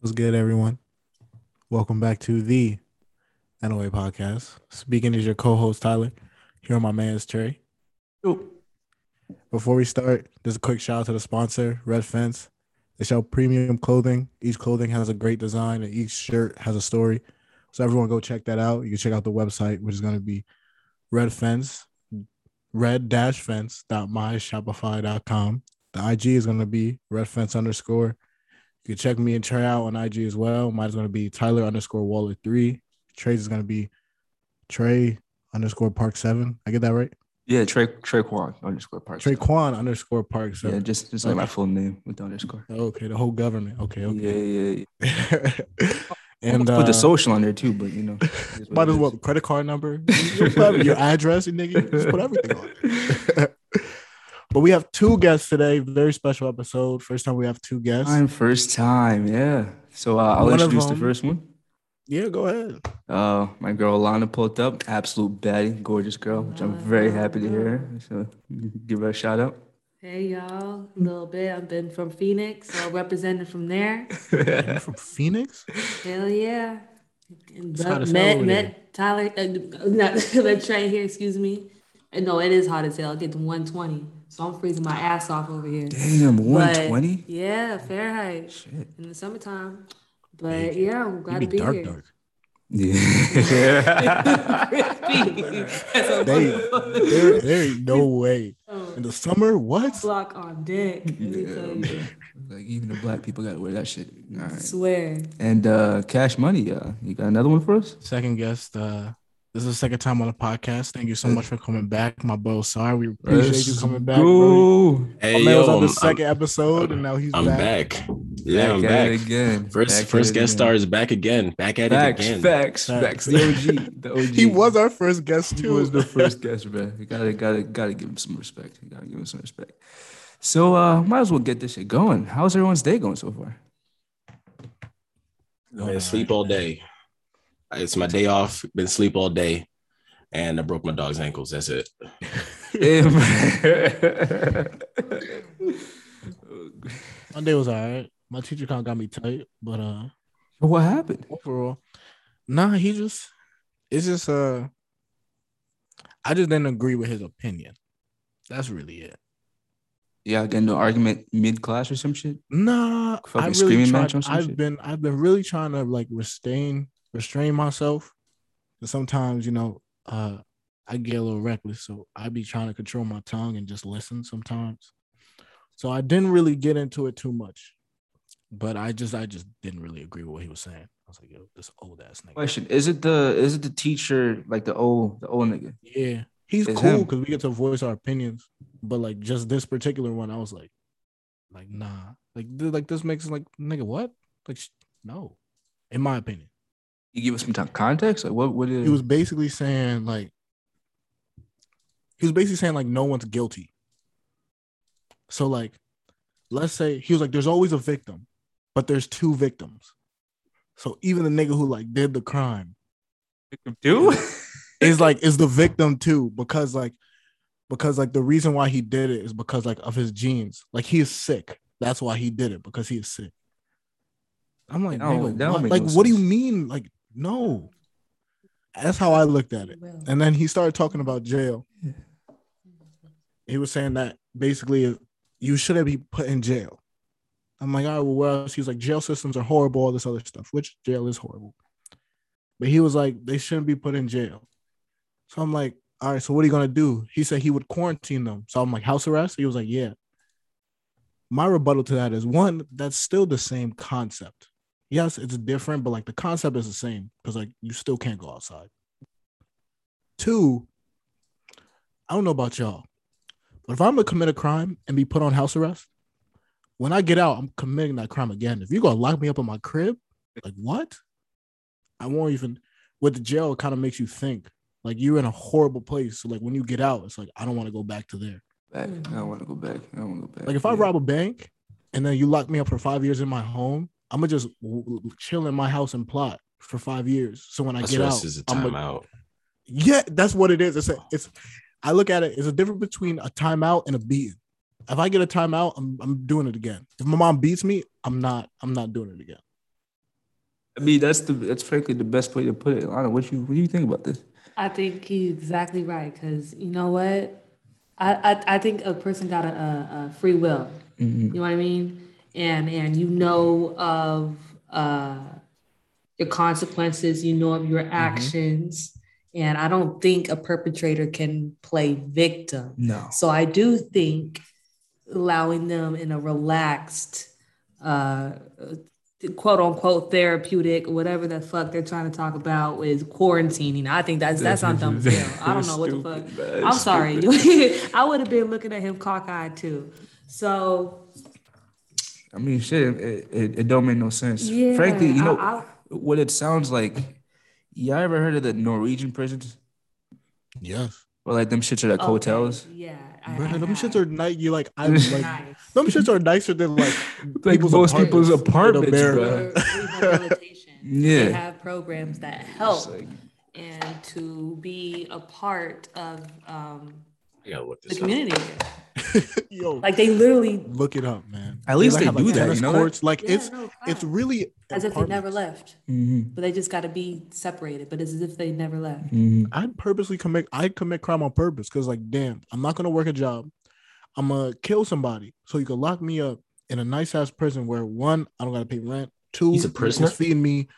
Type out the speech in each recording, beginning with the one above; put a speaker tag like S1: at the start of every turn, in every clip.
S1: What's good, everyone? Welcome back to the NOA podcast. Speaking is your co-host Tyler. Here on my man's Trey. Before we start, just a quick shout out to the sponsor, Red Fence. They sell premium clothing. Each clothing has a great design, and each shirt has a story. So everyone, go check that out. You can check out the website, which is going to be Red Fence, red dash fence dot myshopify.com. The IG is going to be red fence underscore. You can check me and Trey out on IG as well. Mine is going to be Tyler underscore Waller three. Trey's is going to be Trey underscore Park seven. I get that right?
S2: Yeah, Trey Trey Quan underscore Park.
S1: Trey Quan underscore Park seven.
S2: Yeah, just just like my full name with the underscore.
S1: Okay, the whole government. Okay, okay.
S2: Yeah, yeah. yeah.
S1: and
S2: put
S1: uh,
S2: the social on there too, but you know, it is what
S1: might as well credit card number, your address, you nigga. Just put everything on. There. but we have two guests today. Very special episode. First time we have two guests.
S2: Time, first time, yeah. So uh, I'll
S1: One
S2: introduce the first one.
S1: Yeah, go ahead.
S2: Uh, my girl Lana pulled up, absolute baddie, gorgeous girl, which I'm very happy to hear. So give her a shout out.
S3: Hey y'all, a little bit. I've been from Phoenix, so represented from there.
S1: You're from Phoenix.
S3: Hell yeah.
S1: It's hot as hell
S3: met met Tyler, uh, not met Trey here. Excuse me. Uh, No, it is hot as hell. I get to 120, so I'm freezing my ass off over here.
S2: Damn,
S3: But,
S2: 120.
S3: Yeah, Fahrenheit
S2: Shit.
S3: in the summertime. But yeah, I'm
S1: You
S3: glad
S1: be
S3: to be
S1: dark,
S3: here.
S1: dark.
S2: Yeah.
S3: Crispy. That's a
S1: They, there, there ain't no way.
S3: Oh,
S1: In the summer, what?
S3: block on deck. Let me tell you.
S2: like even the black people gotta wear that shit. All right.
S3: Swear.
S2: And uh Cash Money, uh, you got another one for us?
S1: Second guest. Uh, this is the second time on the podcast. Thank you so much for coming back, my bro. Sorry, we appreciate you coming back, bro.
S2: Go.
S4: Hey
S1: My
S4: yo,
S1: was on the
S4: I'm,
S1: second episode, and now he's
S4: I'm
S1: back.
S4: back. Yeah, I'm
S2: at
S4: back.
S2: it again.
S4: First,
S2: Back
S4: first guest
S2: again.
S4: star is back again. Back at
S2: Facts,
S4: it again.
S2: facts,
S1: Facts.
S2: facts. The OG, the OG.
S1: He was our first guest
S2: He was the first guest, bro. You gotta, gotta, gotta give him some respect. You gotta give him some respect. So, uh, might as well get this shit going. How's everyone's day going so far?
S4: Man, sleep all day. It's my day off. Been sleep all day, and I broke my dog's ankles. That's it.
S1: Monday was all right. My teacher kind of got me tight, but uh,
S2: what happened?
S1: overall, nah, he just it's just uh, I just didn't agree with his opinion. That's really it.
S2: Yeah, get into an argument mid class or some shit.
S1: Nah,
S2: Fucking
S1: I really
S2: screaming
S1: tried,
S2: match on some
S1: I've
S2: shit?
S1: been I've been really trying to like restrain restrain myself. And sometimes, you know, uh I get a little reckless, so I be trying to control my tongue and just listen sometimes. So I didn't really get into it too much. But I just I just didn't really agree with what he was saying. I was like, yo, this old ass nigga.
S2: Question: Is it the is it the teacher like the old the old nigga?
S1: Yeah. He's
S2: It's
S1: cool because we get to voice our opinions. But like just this particular one, I was like, like, nah. Like, th- like this makes like nigga, what? Like sh- no, in my opinion.
S2: You give us some context. Like what? What is?
S1: He was basically saying like he was basically saying like no one's guilty. So like, let's say he was like, there's always a victim, but there's two victims. So even the nigga who like did the crime
S2: do.
S1: is like is the victim too because like because like the reason why he did it is because like of his genes like he is sick that's why he did it because he is sick i'm like,
S2: That don't-
S1: nigga, what? like
S2: no
S1: what do you mean like no that's how i looked at it and then he started talking about jail he was saying that basically you shouldn't be put in jail i'm like all right well where else he was like jail systems are horrible all this other stuff which jail is horrible but he was like they shouldn't be put in jail so I'm like, all right, so what are you gonna do? He said he would quarantine them. So I'm like, house arrest? He was like, yeah. My rebuttal to that is one, that's still the same concept. Yes, it's different, but like the concept is the same because like you still can't go outside. Two, I don't know about y'all, but if I'm gonna commit a crime and be put on house arrest, when I get out, I'm committing that crime again. If you're gonna lock me up in my crib, like what? I won't even with the jail, it kind of makes you think like you're in a horrible place. So like when you get out, it's like I don't want to go back to there.
S2: back. I don't want to go back. I don't want to go back.
S1: Like if I rob a bank and then you lock me up for five years in my home, I'm gonna just w- w- chill in my house and plot for five years. So when I
S4: House
S1: get out,
S4: is a
S1: I'm a-
S4: timeout.
S1: yeah, that's what it is. It's a, it's. I look at it. It's a difference between a timeout and a beating. If I get a timeout, I'm I'm doing it again. If my mom beats me, I'm not I'm not doing it again.
S2: I mean, that's the that's frankly the best way to put it. Lana, what you what do you think about this?
S3: I think he's exactly right because you know what, I, I I think a person got a, a, uh, a uh, free will. Mm-hmm. You know what I mean, and and you know of uh your consequences. You know of your actions, and I don't think a perpetrator can play victim.
S2: No.
S3: So I do think allowing them in a relaxed, uh, quote unquote therapeutic, whatever the fuck they're trying to talk about is quarantining. I think that's that's on dumb as hell. I don't know what the fuck. I'm sorry. I would have been looking at him cockeyed too. So
S2: I mean, shit, it, it, it don't make no sense.
S3: yeah,
S2: Frankly, you know
S3: I- I-
S2: what it sounds like. Y'all ever heard of the Norwegian prisons?
S1: Yes.
S2: Or like them shits are like
S3: okay,
S2: hotels?
S3: Yeah, I-
S1: Bro,
S3: I
S1: them
S3: have.
S1: shits are nice. You like I like
S3: nice.
S1: them shits are nicer than like
S2: Like most people's
S1: in
S2: apartments,
S1: America.
S2: bro.
S3: Rehabilitation.
S2: Yeah.
S3: They have programs that help
S2: like-
S3: and to be a part of um,
S4: I gotta look
S3: the
S4: this up.
S3: community.
S1: Yo,
S3: Like they literally,
S1: look it up, man.
S2: At least
S1: like,
S2: they
S1: have,
S2: do that,
S1: tennis
S2: you know
S1: courts. Like
S3: Yeah,
S1: it's
S3: no,
S1: it's really
S3: as if they never
S1: apartments.
S3: left,
S2: Mhm,
S3: but they just got to be separated. But it's as if they never left.
S2: mhm.
S1: I'd purposely commit I'd commit crime on purpose because like damn, I'm not gonna work a job. I'm gonna kill somebody. So you can lock me up in a nice ass prison where one, I don't gotta pay rent. Two,
S4: He's a
S1: you're
S4: prisoner?
S1: feeding me.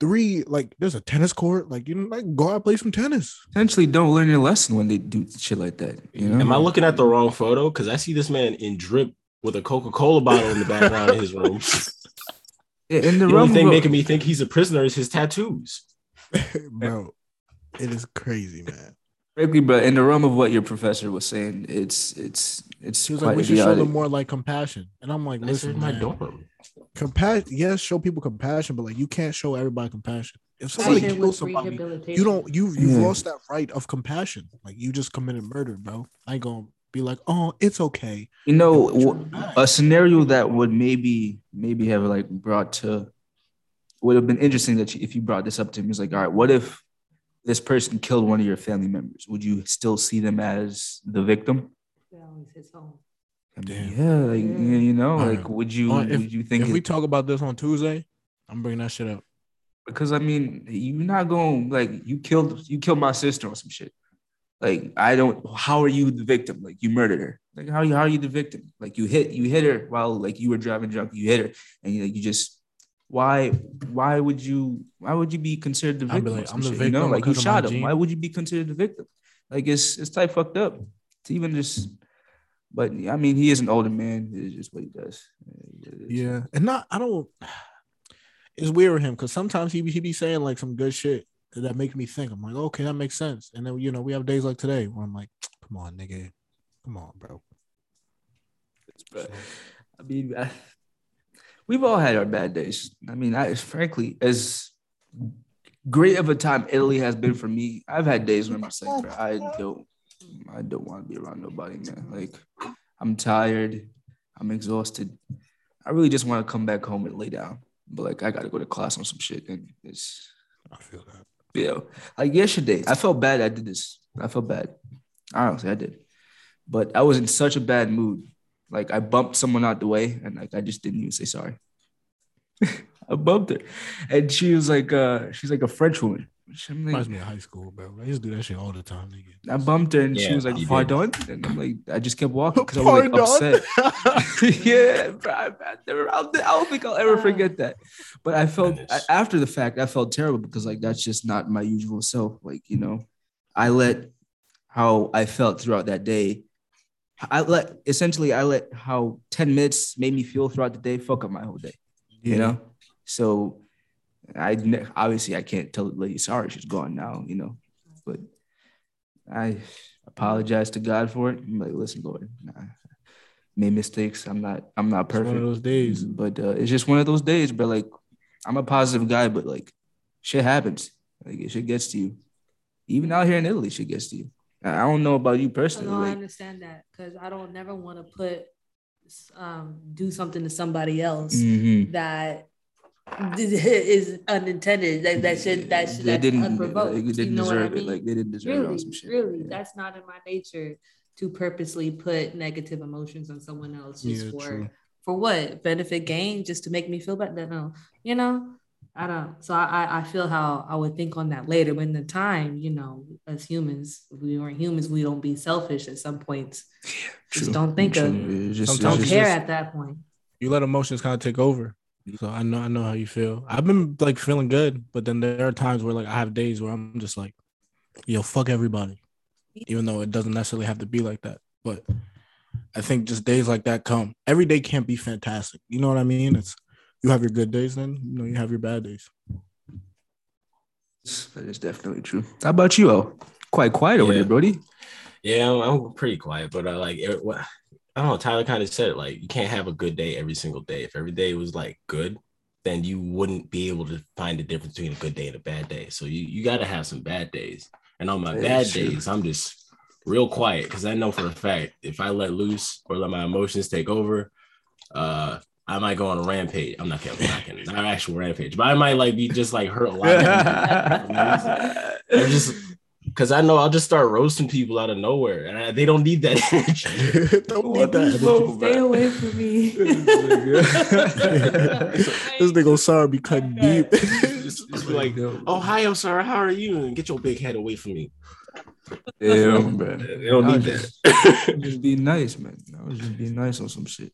S1: Three, like there's a tennis court. Like you know, like go out and play some tennis.
S2: Potentially don't learn your lesson when they do shit like that. You know?
S4: Am I looking at the wrong photo? Because I see this man in drip with a Coca Cola bottle in the background in his room.
S2: Yeah, in the,
S4: The
S2: realm
S4: only thing
S2: of-
S4: making me think he's a prisoner is his tattoos.
S1: Bro, it is crazy, man.
S2: frankly, but in the realm of what your professor was saying, it's it's it's
S1: She was
S2: quite
S1: like, we should show
S2: idiotic.
S1: them more like compassion. And I'm like,
S4: I said
S1: listen,
S4: in my
S1: man,
S4: dorm.
S1: Compassion. Yes, show people compassion, but like you can't show everybody compassion. If somebody kills somebody, you don't you you've
S2: Yeah.
S1: lost that right of compassion. Like you just committed murder, bro. I ain't gonna be like, oh, it's okay.
S2: You know,
S1: And put you in
S2: wh-
S1: the bag.
S2: a scenario that would maybe maybe have like brought to would have been interesting that you, if you brought this up to him, is like, all right, what if this person killed one of your family members? Would you still see them as the victim?
S3: That always hits home.
S1: Damn.
S2: yeah, like
S3: Yeah.
S2: you know, like would you
S1: right,
S2: would you think
S1: If
S2: it-
S1: we talk about this on Tuesday, I'm bringing that shit up.
S2: because I mean, you're not going like you killed you killed my sister or some shit. Like I don't. How are you the victim? Like you murdered her. Like how you how are you the victim? Like you hit you hit her while like you were driving drunk. You hit her and you, like you just why why would you why would you be considered the victim?
S1: like, I'm the
S2: shit, you know, like you
S1: because of my
S2: shot him.
S1: gene.
S2: Why would you be considered the victim? Like it's it's type fucked up. To even just. But I mean, he is an older man. It's just what he does.
S1: Yeah, and not I don't. It's weird with him because sometimes he be, he be saying like some good shit that make me think. I'm like, okay, that makes sense. And then you know we have days like today where I'm like, come on, nigga, come on, bro.
S2: But, I mean, I, we've all had our bad days. I mean, I frankly, as great of a time Italy has been for me, I've had days when I'm like, I don't, I don't want to be around nobody, man. Like, I'm tired, I'm exhausted. I really just want to come back home and lay down. But like, I got to go to class on some shit, and it's
S1: I feel that.
S2: you know, like yesterday, I felt bad. I did this. I felt bad. Honestly, I did. But I was in such a bad mood. Like I bumped someone out the way, and like I just didn't even say sorry. I bumped her, and she was like, uh, she's like a French woman. Which like,
S1: Reminds me of high school, bro. I used to do that shit all the time, nigga.
S2: I bumped her, and she was like,
S4: you did.
S2: "Pardon," and I'm like, I just kept walking because I was like upset. yeah, bro, I, I never, I'll, I don't think I'll ever forget that. But I felt I- after the fact, I felt terrible because like that's just not my usual self. Like you know, I let how I felt throughout that day. I let essentially I let how ten minutes made me feel throughout the day fuck up my whole day. You know, so I ne- obviously I can't tell the lady sorry she's gone now. You know, but I apologize to God for it. I'm like, listen, Lord, I made mistakes. I'm not. I'm not
S1: It's one
S2: perfect.
S1: of those days.
S2: But uh, it's just one of those days. But like, I'm a positive guy. But like, shit happens. Like, shit gets to you. Even out here in Italy, shit gets to you. I I don't know about you
S3: I
S2: personally.
S3: know I understand that because I don't never want to put um do something to somebody else
S2: mhm.
S3: that is unintended. That that should that should
S2: they
S3: that's
S2: didn't.
S3: unprovoked.
S2: Like, they
S3: you
S2: didn't
S3: know what I
S2: deserve
S3: mean?
S2: it. Like they didn't deserve it
S3: really,
S2: some shit.
S3: really,
S2: Yeah.
S3: that's not in my nature to purposely put negative emotions on someone else just
S1: Yeah,
S3: for
S1: true.
S3: for what benefit gain, just to make me feel better. No, you know. I don't. So I I feel how I would think on that later. When the time, you know, as humans, if we weren't humans, we don't be selfish at some points. just don't think
S2: True.
S3: of.
S2: It's just-
S3: Don't
S2: it's
S1: it's
S3: care
S2: just-
S3: at that point.
S1: You let emotions kind of take over. So I know I know how you feel. I've been like feeling good, but then there are times where like I have days where I'm just like, yo, fuck everybody. Even though it doesn't necessarily have to be like that. But I think just days like that come. Every day can't be fantastic. You know what I mean? It's you have your good days, then you know you have your bad days.
S2: That is definitely true. How about you, oh? Quite quiet over
S4: Yeah.
S2: there, Brody.
S4: Yeah, I'm, I'm pretty quiet, but I like it, what I don't know. Tyler kind of said it like you can't have a good day every single day. If every day was like good, then you wouldn't be able to find the difference between a good day and a bad day. So you you got to have some bad days. And on my bad days, I'm just real quiet because I know for a fact if I let loose or let my emotions take over, uh, I might go on a rampage. I'm not kidding. I'm not kidding. Not an actual rampage, but I might like be just like hurt a lot. I'm just because I know I'll just start roasting people out of nowhere, and I, they don't need that.
S1: Don't want that
S2: the
S1: energy.
S3: Stay away from me.
S1: this nigga sorry be cutting deep.
S4: Just- just be like, oh hi, I'm sorry. How are you? And get your big head away from me.
S2: Damn, man.
S4: They don't need
S2: was
S4: that.
S2: just, just be nice, man. I was just being nice on some shit.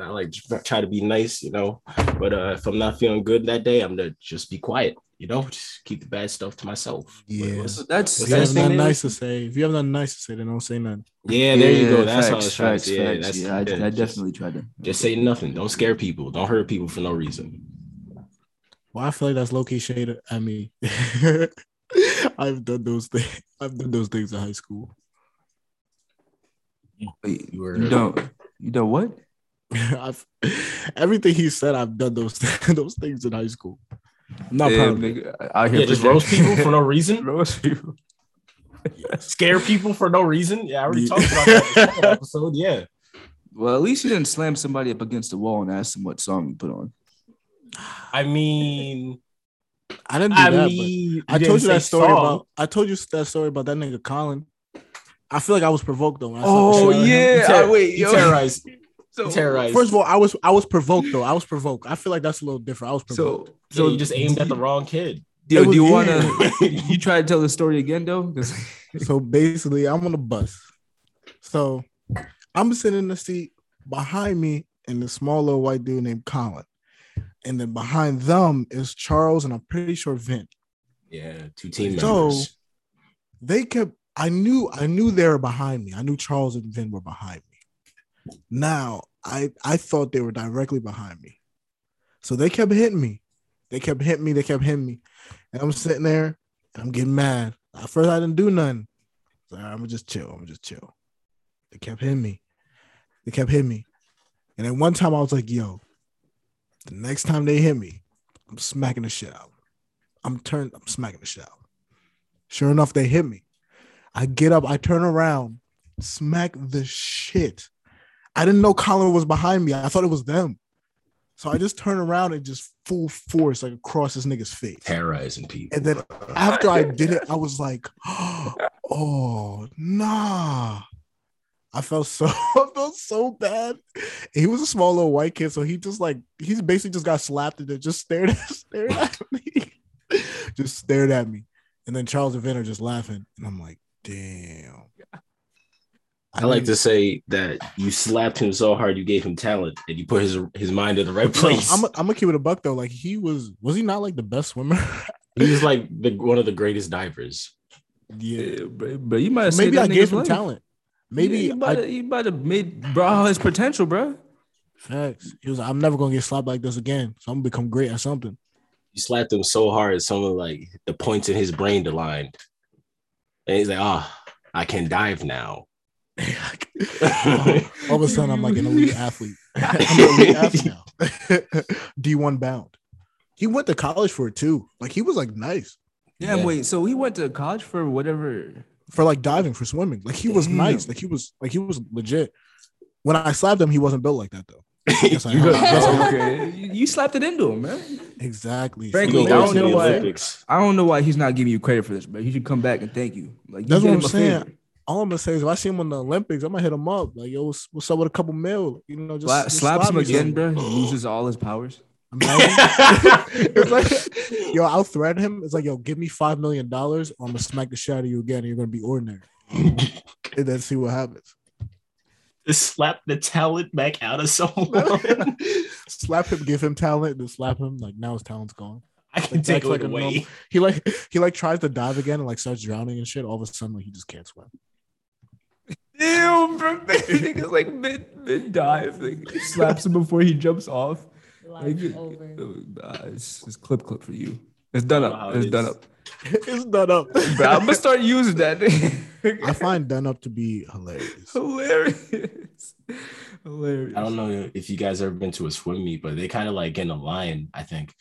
S4: I like try to be nice, you know. But uh, if I'm not feeling good that day, I'm gonna just be quiet, you know. Just keep the bad stuff to myself.
S1: Yeah.
S4: What's-
S2: That's
S1: If
S4: What's
S1: you
S4: that
S1: have nothing nice to say, if you have nothing nice to say, then don't say nothing.
S4: yeah, there you go. That's
S2: facts,
S4: how I was trying
S2: facts,
S4: to. Yeah,
S2: facts.
S4: that's,
S2: yeah, I,
S4: yeah,
S2: I definitely tried to.
S4: Just say nothing. Don't scare people. Don't hurt people for no reason.
S1: Well, I feel like that's low key shade at me. I've done those things. I've done those things in high school.
S2: Wait,
S4: You were-
S2: you don't. You don't what?
S1: I've everything he said. I've done those those things in high school. I'm not
S2: Damn,
S1: proud of it.
S2: nigga, out here
S4: Yeah, just
S2: for-
S4: roast people for no reason.
S2: roast people.
S4: Scare people for no reason. Yeah, I already
S1: Yeah.
S4: talked about that in episode. Yeah.
S2: Well, at least you didn't slam somebody up against the wall and ask them what song you put on.
S4: I mean,
S1: I didn't do
S4: I
S1: that. but-
S4: mean,
S1: I told you that story
S4: song.
S1: about. I told you that story about that nigga Colin. I feel like I was provoked though. when I
S2: Oh,
S1: the shit.
S2: yeah.
S4: Oh, you ter-
S2: I- ah, wait,
S4: you
S2: yo.
S4: terrorized.
S2: So,
S4: terrorized.
S1: First of all, I was I was provoked though. I was provoked. I feel like that's a little different. I was provoked.
S2: so,
S4: so
S2: so
S4: you just aimed at the wrong kid.
S2: Yo,
S1: It
S2: do you
S1: was-
S2: wanna you try to tell the story again, though?
S1: So basically, I'm on the bus. So I'm sitting in the seat behind me, and the small little white dude named Colin. And then behind them is Charles, and I'm pretty sure Vin.
S4: Yeah, two team
S1: So-
S4: members.
S1: They kept. I knew. I knew they were behind me. I knew Charles and Vin were behind me. Now I I thought they were directly behind me. So they kept hitting me. They kept hitting me. They kept hitting me, and I'm sitting there and I'm getting mad. At first, I didn't do nothing. So I'm gonna just chill. I'm gonna just chill. They kept hitting me. They kept hitting me, and then one time I was like, "Yo, the next time they hit me, I'm smacking the shit out. I'm turned. I'm smacking the shit out." Sure enough, they hit me. I get up, I turn around, smack the shit. I didn't know Colin was behind me. I thought it was them. So I just turn around and just full force like across this nigga's face.
S4: terrorizing people.
S1: And then after I did it, I was like, oh nah. I felt so I felt so bad. And he was a small little white kid, so he just like he's basically just got slapped and then just stared at stared at me. just stared at me. And then Charles and Vin are just laughing. And I'm like, damn.
S4: I like to say that you slapped him so hard you gave him talent and you put his his mind in the right place.
S1: I'm, I'm gonna keep it a buck though. Like he was, was he not like the best swimmer?
S4: he was like the one of the greatest divers.
S1: yeah.
S2: Yeah, but, but you might have
S1: Maybe I gave him
S2: life.
S1: talent. Maybe
S2: you might
S1: I
S2: have, you might have made bro out his potential, bro.
S1: facts. He was like, I'm never gonna get slapped like this again. So I'm gonna become great at something.
S4: You slapped him so hard, someone like the points in his brain aligned. And he's like, oh, I can dive now.
S1: All of a sudden, I'm like an elite athlete. I'm an elite athlete now. D1 bound. He went to college for it too. Like he was like nice
S2: Damn,
S4: Yeah.
S2: wait. So he went to college for whatever.
S1: for like diving for swimming. Like he was
S2: Damn.
S1: nice. Like he was like he was legit. When I slapped him, he wasn't built like that though. Yes, I
S4: You
S1: am. I
S2: okay, you, you slapped it into him, man.
S1: Exactly.
S2: Frankly, I don't know why-
S4: Olympics.
S2: I don't know why he's not giving you credit for this, but he should come back and thank you. Like you
S1: That's what I'm
S2: a
S1: saying.
S2: favor.
S1: All I'm gonna say is if I see him on the Olympics, I'm gonna hit him up. Like, yo, what's, what's up with a couple mil? You know, just,
S2: Slap,
S1: just
S2: slaps
S1: slap
S2: him again, bro. He loses all his powers.
S1: it's like, yo, I'll threaten him. It's like, yo, give me five million dollars, or I'm gonna smack the shit out of you again, and you're gonna be ordinary. and then see what happens.
S4: Just slap the talent back out of someone.
S1: slap him, give him talent, and slap him. Like now his talent's gone.
S4: I can
S1: Like,
S4: take it
S1: like
S4: away.
S1: normal- He like he like tries to dive again and like starts drowning and shit. All of a sudden, like he just can't swim.
S2: Damn, bro. Nigga's like mid mid dive. Like, slaps him before he jumps off.
S3: Life
S2: Like,
S3: over.
S2: uh, it's, it's clip clip for you. It's done up. It's done
S4: it's-
S2: up.
S1: it's done up.
S2: Bro, I'm gonna start using that.
S1: I find done up to be hilarious.
S2: Hilarious. Hilarious.
S4: I don't know if you guys ever been to a swim meet, but they kind of like get in a line, I think.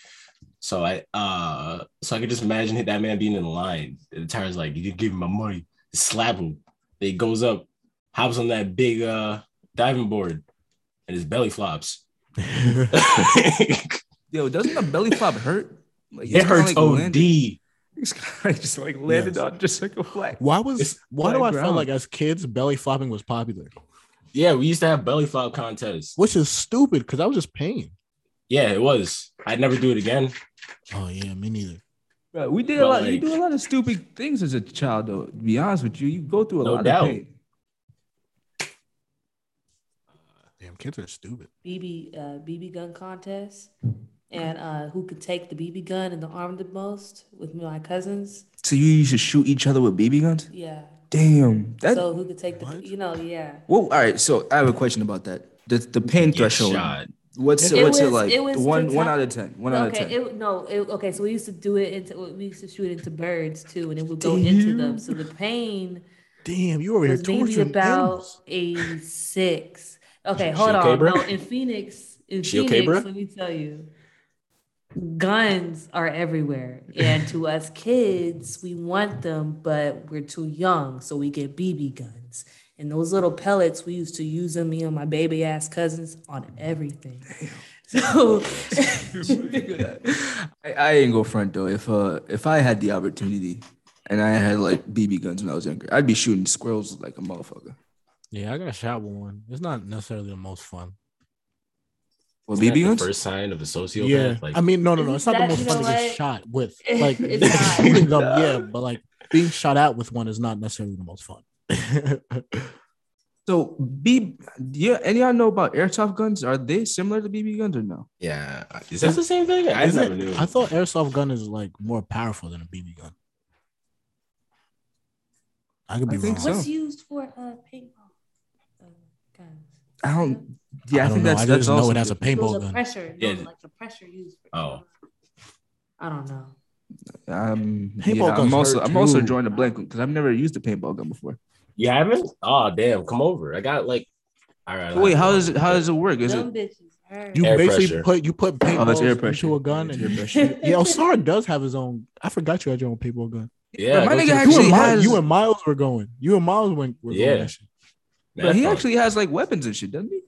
S4: So I uh so I could just imagine that man being in the line. And the tire's like, you didn't give him my money, slap him. Then he goes up, hops on that big uh diving board, and his belly flops.
S2: Yo, doesn't a belly flop hurt? Like, he's kinda,
S4: hurts
S2: like,
S4: OD.
S2: landed- He's just like landed
S1: Yes.
S2: on just like a flat.
S1: Why was
S2: It's
S1: why do
S2: flat
S1: I feel like as kids belly flopping was popular?
S4: Yeah, we used to have belly flop contests.
S1: Which is stupid because I was just pain.
S4: Yeah, it was. I'd never do it again.
S1: Oh yeah, me neither.
S2: Bro, we did a
S4: But,
S2: lot. you do a lot of stupid things as a child, though. To be honest with you, you go through a
S4: No
S2: lot
S4: doubt.
S2: of pain.
S1: Damn, kids are stupid.
S3: BB uh, BB gun contest, and uh, who could take the BB gun and the arm the most with my cousins.
S2: So you used to shoot each other with BB guns?
S3: Yeah.
S2: Damn. That.
S3: so who could take the?
S1: What?
S3: You know, yeah.
S2: well, all right. So I have a question about that. The the pain threshold.
S4: shot.
S2: What's
S3: It
S2: what's it like?
S3: it was
S2: one one out of ten. One out of ten.
S3: it, no, it, okay. So we used to do it into we used to shoot into birds too, and it would go into them. So the pain
S1: Damn, you over here
S3: maybe
S1: torturing
S3: about
S1: animals.
S3: a six. Okay,
S4: She
S3: hold
S4: okay,
S3: on.
S4: bro?
S3: No, in Phoenix, in
S4: She okay,
S3: Phoenix,
S4: bro?
S3: let me tell you, guns are everywhere, and to us kids, we want them, but we're too young, so we get BB guns. And those little pellets, we used to use them, me and my baby ass cousins, on everything. So,
S2: I, I ain't go front though. If uh if I had the opportunity and I had like BB guns when I was younger, I'd be shooting squirrels like a motherfucker.
S1: Yeah, I got shot with one. It's not necessarily the most fun.
S2: Well,
S4: Isn't
S2: BB
S4: the
S2: guns?
S4: first sign of a sociopath.
S1: Yeah,
S4: Like,
S1: I mean, no, no, no. It's not the most
S3: you
S1: fun to get shot with. Like
S3: it's
S1: shooting them, yeah, but like being shot at with one is not necessarily the most fun.
S2: So B yeah, any y'all know about airsoft guns? Are they similar to BB guns or no?
S4: yeah, is that the same thing? I never
S1: it-
S4: knew.
S1: I thought airsoft gun is like more powerful than a BB gun. I could be
S2: I think
S1: wrong.
S2: so.
S3: what's used for uh, paintball guns?
S2: I don't yeah, I,
S1: I don't
S2: think
S1: know.
S2: that's
S1: I
S2: that's
S1: just know it has a paintball gun.
S3: pressure. No,
S4: Yeah.
S3: like the pressure used. For
S4: Oh.
S3: I don't know.
S2: Um,
S1: Paintball
S2: yeah, I'm also I'm also drawing a blank because I've never used a paintball gun before.
S4: You haven't? Oh damn, come over. I got like all right.
S2: So wait, how does it how does it work? Is
S3: Them
S2: it
S3: bitches.
S1: You
S4: Air
S1: basically
S4: pressure.
S1: put you put
S2: Oh,
S1: paintballs
S2: air
S1: into a gun
S2: It's
S1: and
S2: air pressure.
S1: yeah, Osara does have his own. I forgot you had your own paintball gun.
S4: Yeah,
S2: my nigga
S4: to the-
S1: You and, Miles,
S2: has-
S1: you and Miles were going. You and Miles went. Were
S4: Yeah.
S1: Going that shit.
S2: But he actually has like weapons and shit, doesn't he?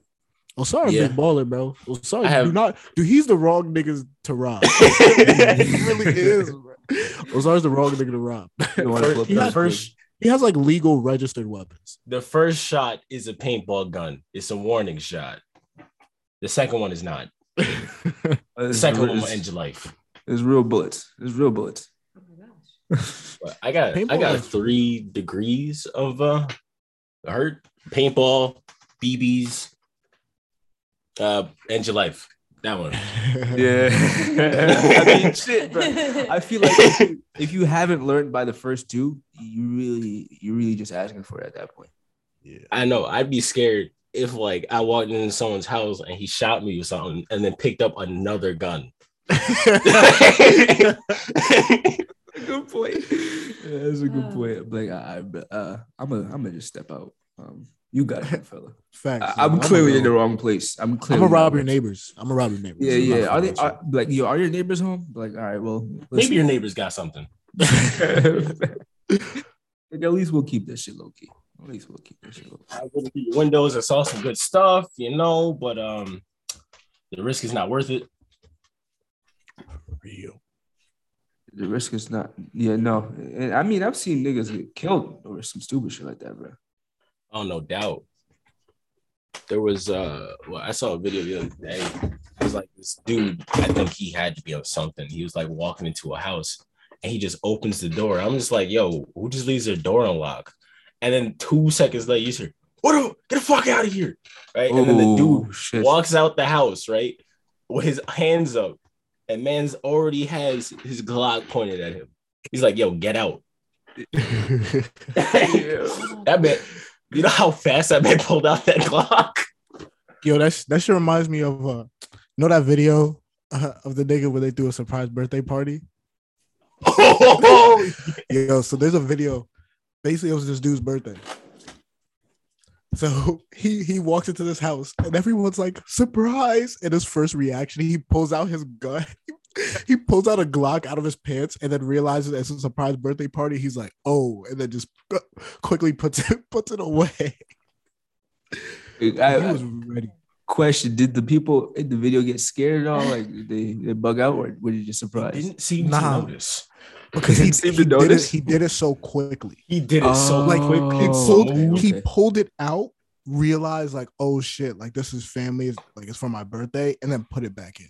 S1: Osara
S4: Yeah.
S1: big baller, bro. Osara,
S4: I have-
S1: do not. Dude, he's the wrong niggas to rob. he really is. Bro. Osara's the wrong nigga to rob.
S4: First-
S1: he, has,
S4: first
S1: he has like legal registered weapons.
S4: the first shot is a paintball gun. It's a warning shot. The second one is not. The
S2: it's
S4: second
S2: real-
S4: one will
S2: it's-
S4: end your life.
S2: It's real bullets. It's real bullets.
S3: Oh my gosh.
S4: I got I got three degrees of uh hurt. Paintball, BBs, uh, end your life. That one.
S2: Yeah. I mean, shit, bro. I feel like if you, if you haven't learned by the first two, you really, you're really just asking for it at that point.
S1: yeah.
S4: I know I'd be scared if like I walked into someone's house and he shot me or something and then picked up another gun.
S2: Good point. Yeah, that's a good point. I'm like, I, I, uh, I'm gonna, I'm gonna just step out. Um, you got it, fella.
S1: Facts.
S2: I, I'm
S1: I'ma
S2: clearly in the wrong place. I'm
S1: I'm
S2: clearly.
S1: gonna rob your neighbors. I'm gonna rob your neighbors.
S2: Yeah, yeah. Are they are, like yo? Are your neighbors home? Like, all right, well,
S4: Maybe your neighbors got something.
S2: like, at least we'll keep this shit low key. At least we'll keep this shit low key.
S4: I looked through your windows and saw some good stuff, you know, but um the risk is not worth it.
S1: real.
S2: The risk is not. Yeah, no. And I mean, I've seen niggas get killed over some stupid shit like that, bro.
S4: Oh, no doubt. There was uh well, I saw a video the other day. It was like this dude. I think he had to be on something. He was like walking into a house, and he just opens the door. I'm just like, yo, who just leaves their door unlocked? And then two seconds later, you hear, "What? the- Get the fuck out of here!" Right? and then the dude
S2: shit.
S4: walks out the house, right, with his hands up, and man's already has his Glock pointed at him. He's like, "Yo, get out!" that man, you know how fast that man pulled out that Glock?
S1: Yo, that's that shit reminds me of uh, you know that video uh, of the nigga where they do a surprise birthday party.
S4: Oh,
S1: Yo, so there's a video. Basically, it was this dude's birthday. So he he walks into this house and everyone's like surprise. And his first reaction, he pulls out his gun. he pulls out a Glock out of his pants and then realizes it's a surprise birthday party. He's like, oh, and then just quickly puts it puts it away.
S2: I,
S1: he was ready.
S2: question: Did the people in the video get scared at all? Like they they bug out, or were you just
S4: I
S2: surprised?
S4: didn't seem
S1: Nah.
S4: to notice.
S1: Because he,
S2: Didn't
S1: he did it, he did it so quickly.
S4: He did it so
S2: Oh,
S4: like quick.
S1: he pulled
S4: so
S1: he pulled it out, realized like, oh shit, like this is family, like it's for my birthday, and then put it back in.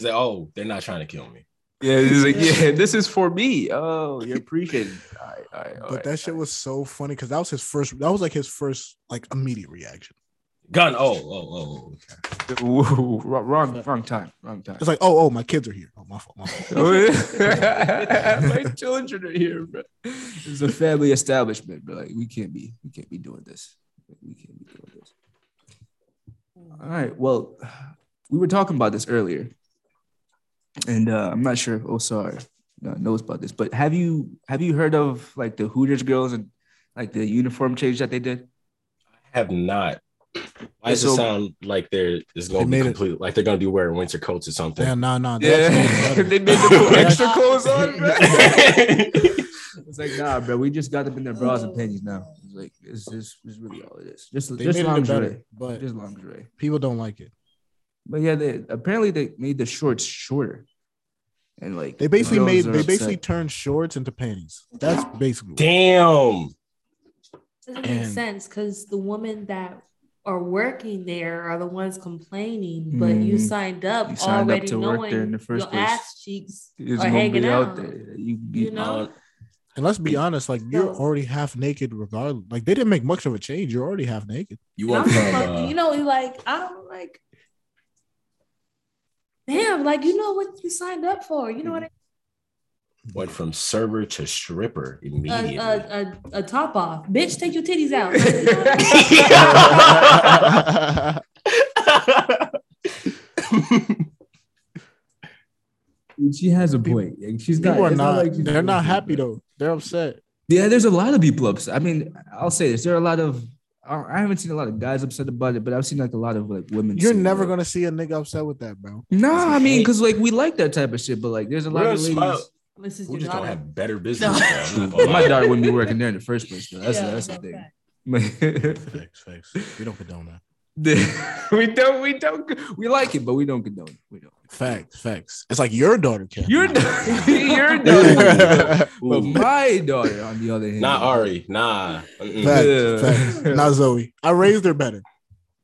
S4: He's like, oh, they're not trying to kill me.
S2: Yeah, he's like, yeah, this is for me. Oh, you're appreciated. All right, all right, all
S1: But
S2: right,
S1: that shit was so funny because that was his first. That was like his first like immediate reaction.
S4: Gun. Oh, oh, oh. oh okay.
S2: Whoa, wrong, wrong, wrong time, wrong time.
S1: It's like, oh, oh, my kids are here. Oh, my fault. My fault.
S2: Oh. My children are here, bro. It's a family establishment, bro. Like we can't be, we can't be doing this. We can't be doing this. All right. Well, we were talking about this earlier, and uh, I'm not sure if Osar knows about this, but have you have you heard of like the Hooters girls and like the uniform change that they did?
S4: I have not. Why does
S2: So-
S4: it sound like they're it's gonna be
S1: made it-
S4: complete like they're gonna be wearing winter coats or something?
S1: Yeah, nah, nah.
S2: Yeah,
S1: that's
S2: they made them put extra clothes on. Bro. it's like nah, bro. We just got them in their bras and panties now. It's like it's just it's really all it is. Just
S1: They
S2: just
S1: made it
S2: lingerie,
S1: better, but
S2: just lingerie.
S1: people don't like it.
S2: But yeah, they apparently they made the shorts shorter, and like
S1: They basically
S2: girls
S1: made they
S2: upset.
S1: basically turned shorts into panties. That's basically.
S4: Damn.
S3: Doesn't make
S1: And-
S3: sense because the women that are working there are the ones complaining, but you
S2: Mhm.
S3: signed up
S2: You signed up
S3: already
S2: to work
S3: knowing
S2: there in the first
S3: your
S2: place.
S3: ass cheeks
S2: It's
S3: are hanging out.
S2: out there. You,
S3: You know?
S4: Uh,
S1: And let's be honest, like you're
S3: So-
S1: already half naked regardless. Like they didn't make much of a change. You're already half naked.
S4: you
S3: And
S4: from uh,
S3: you know, like I don't like. Damn, like you know what you signed up for. You know what? I mean?
S4: went from server to stripper immediately.
S3: a, a, a top off, bitch. Take your titties out. Like, you know what I mean?
S2: She has a point. Like, She's not.
S1: People are not.
S2: like she's
S1: they're not happy though. They're upset.
S2: Yeah, there's a lot of people upset. I mean, I'll say this: there are a lot of. I I haven't seen a lot of guys upset about it, but I've seen like a lot of like women.
S1: You're never
S2: like,
S1: gonna see a nigga upset with that, bro.
S2: No, I mean, because like we like that type of shit, but like there's a lot
S4: We're
S2: of ladies.
S4: smart.
S3: This is
S4: we
S3: your
S4: just don't have better business.
S3: No.
S4: bro. I'm not gonna
S2: My daughter wouldn't be working there in the first place. Though. That's
S3: Yeah,
S2: that's the thing.
S3: fact.
S1: Facts, facts. We don't condone that.
S2: we don't. We don't. We like it, but we don't condone it. We don't.
S1: Facts, facts. It's like your daughter can.
S2: Your your daughter, but my daughter, on the other hand,
S4: Not Ari. Nah.
S1: Facts, facts. Not Zoe. I raised her better.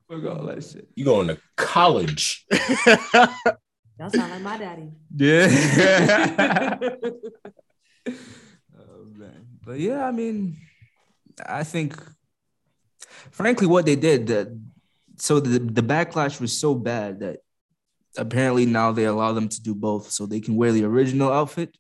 S2: Fuck all that shit.
S4: You going to college?
S3: Y'all sound like my daddy.
S2: Yeah. oh man. But yeah, I mean, I think frankly what they did that so the, the backlash was so bad that apparently now they allow them to do both. So they can wear the original outfit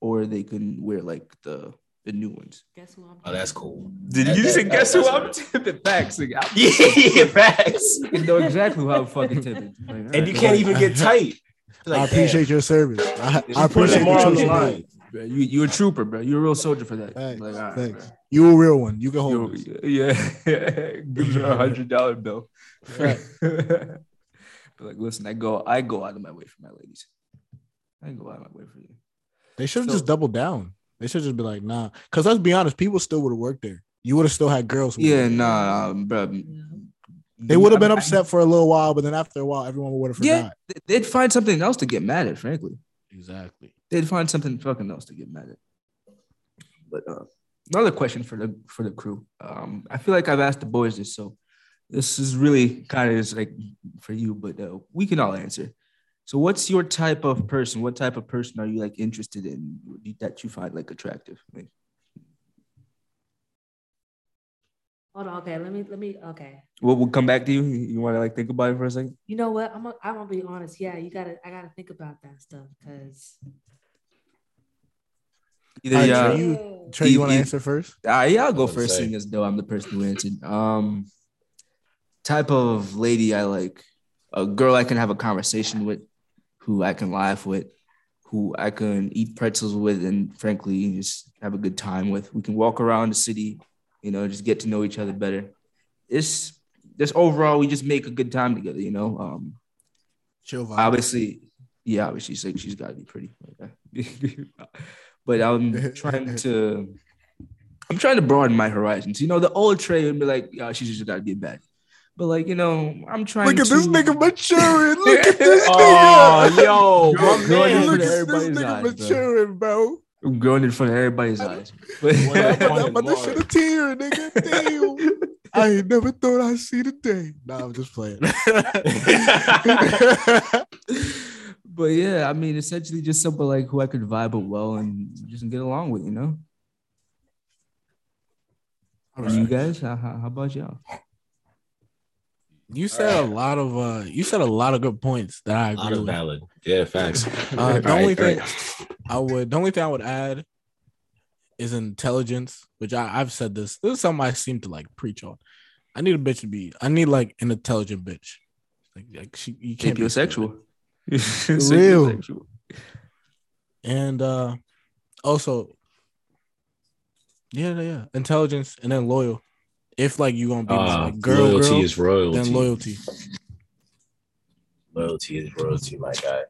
S2: or they can wear like the the new ones.
S3: Guess who I'm?
S4: Oh, that's cool.
S2: Did
S4: That-
S2: you
S4: that-
S2: say
S4: that-
S2: guess who I'm
S4: right.
S2: tipping facts? Like, I'm
S4: Yeah, facts.
S2: you know exactly how I'm fucking tipping. Like,
S4: And
S2: all
S4: you can't even get tight.
S1: I
S4: Like,
S1: appreciate your service. I, I appreciate
S2: it
S1: the
S2: more on the
S1: you
S2: line. bro. You you a trooper, bro. You're a real soldier for that.
S1: Thanks,
S2: Like, all right,
S1: thanks. You a real one. You can hold
S2: Yo,
S1: this.
S2: yeah, gives her a hundred dollar bill.
S1: Fact.
S2: But like, listen, I go, I go out of my way for my ladies. I go out of my way for you.
S1: They should have
S2: So-
S1: just doubled down. They should just be like, nah. Because let's be honest, people still would have worked there. You would have still had girls.
S2: Yeah,
S1: would've-
S2: nah, um, bro.
S1: They would have been upset for a little while, but then after a while, everyone would have forgot.
S2: Yeah, they'd find something else to get mad at. Frankly,
S1: Exactly.
S2: they'd find something fucking else to get mad at. But uh, another question for the for the crew. Um, I feel like I've asked the boys this, so this is really kind of just like for you, but uh, we can all answer. So what's your type of person? What type of person are you like interested in that you find like attractive? Like,
S3: Hold on. Okay. Let me. Let me. Okay.
S2: We'll, we'll come back to you. You want to like think about it for a second?
S3: You know what? I'm. A, I'm gonna be honest. Yeah. You gotta. I gotta think about that stuff because.
S2: Either
S1: All right,
S2: yeah,
S1: Trey, you, Trey, you want to answer first?
S2: uh, yeah, I'll go first,
S4: say?
S2: seeing as though I'm the person who answered. Um, type of lady I like, a girl I can have a conversation with, who I can laugh with, who I can eat pretzels with, and frankly, just have a good time with. We can walk around the city, you know, just get to know each other better. It's just overall, we just make a good time together, you know. Um,
S1: Chill vibe.
S2: obviously, yeah, obviously, she's like she's got to be pretty. but I'm trying to, I'm trying to broaden my horizons. You know, the old Trey would be like, yeah, she's just got to be bad. But like, you know, I'm trying.
S1: Look at
S2: to,
S1: this nigga maturing. Look at this
S4: Oh,
S1: nigga.
S4: yo,
S2: Girl,
S4: my
S2: girl,
S4: man.
S2: you
S1: Look
S2: look
S1: at
S2: at
S1: this
S2: everybody's
S1: nigga
S2: eyes,
S1: maturing, bro.
S2: I'm growing in front of everybody's eyes. But
S1: I'm about to shed a tear, nigga. Damn. I ain't never thought I'd see the day. Nah, I'm just playing.
S2: but yeah, I mean, essentially just someone like who I could vibe with well and just get along with, you know. And You guys, how, how how about y'all?
S1: You said a lot of uh you said a lot of good points that I
S4: A lot
S1: agree
S4: of
S1: with.
S4: valid. Yeah, facts.
S1: Uh, the only
S4: right,
S1: thing I would the only thing I would add is intelligence, which I, I've said this. This is something I seem to like preach on. I need a bitch to be I need like an intelligent bitch. Like, like she you can't be
S2: sexual.
S1: Real. And uh also yeah, yeah, intelligence and then loyal. If like you gonna be
S4: Uh,
S1: like girl,
S4: loyalty
S1: girl,
S4: is royalty.
S1: then loyalty.
S4: Loyalty is royalty, my guy.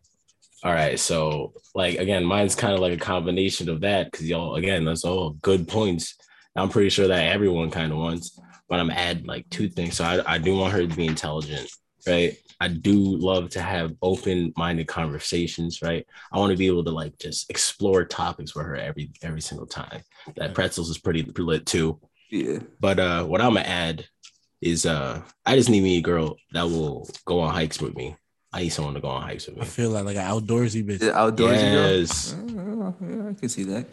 S4: All right, so like again, mine's kind of like a combination of that because y'all again, that's all good points. I'm pretty sure that everyone kind of wants, but I'm add like two things. So I, I do want her to be intelligent, right? I do love to have open-minded conversations, right? I want to be able to like just explore topics with her every every single time. That pretzels is pretty lit too.
S2: Yeah.
S4: But uh what I'm gonna add is uh I just need me a girl that will go on hikes with me. I need someone to go on hikes with me.
S1: I feel like like an outdoorsy bitch.
S2: The outdoorsy
S4: Yes.
S2: girl. Uh, yeah, I can see that.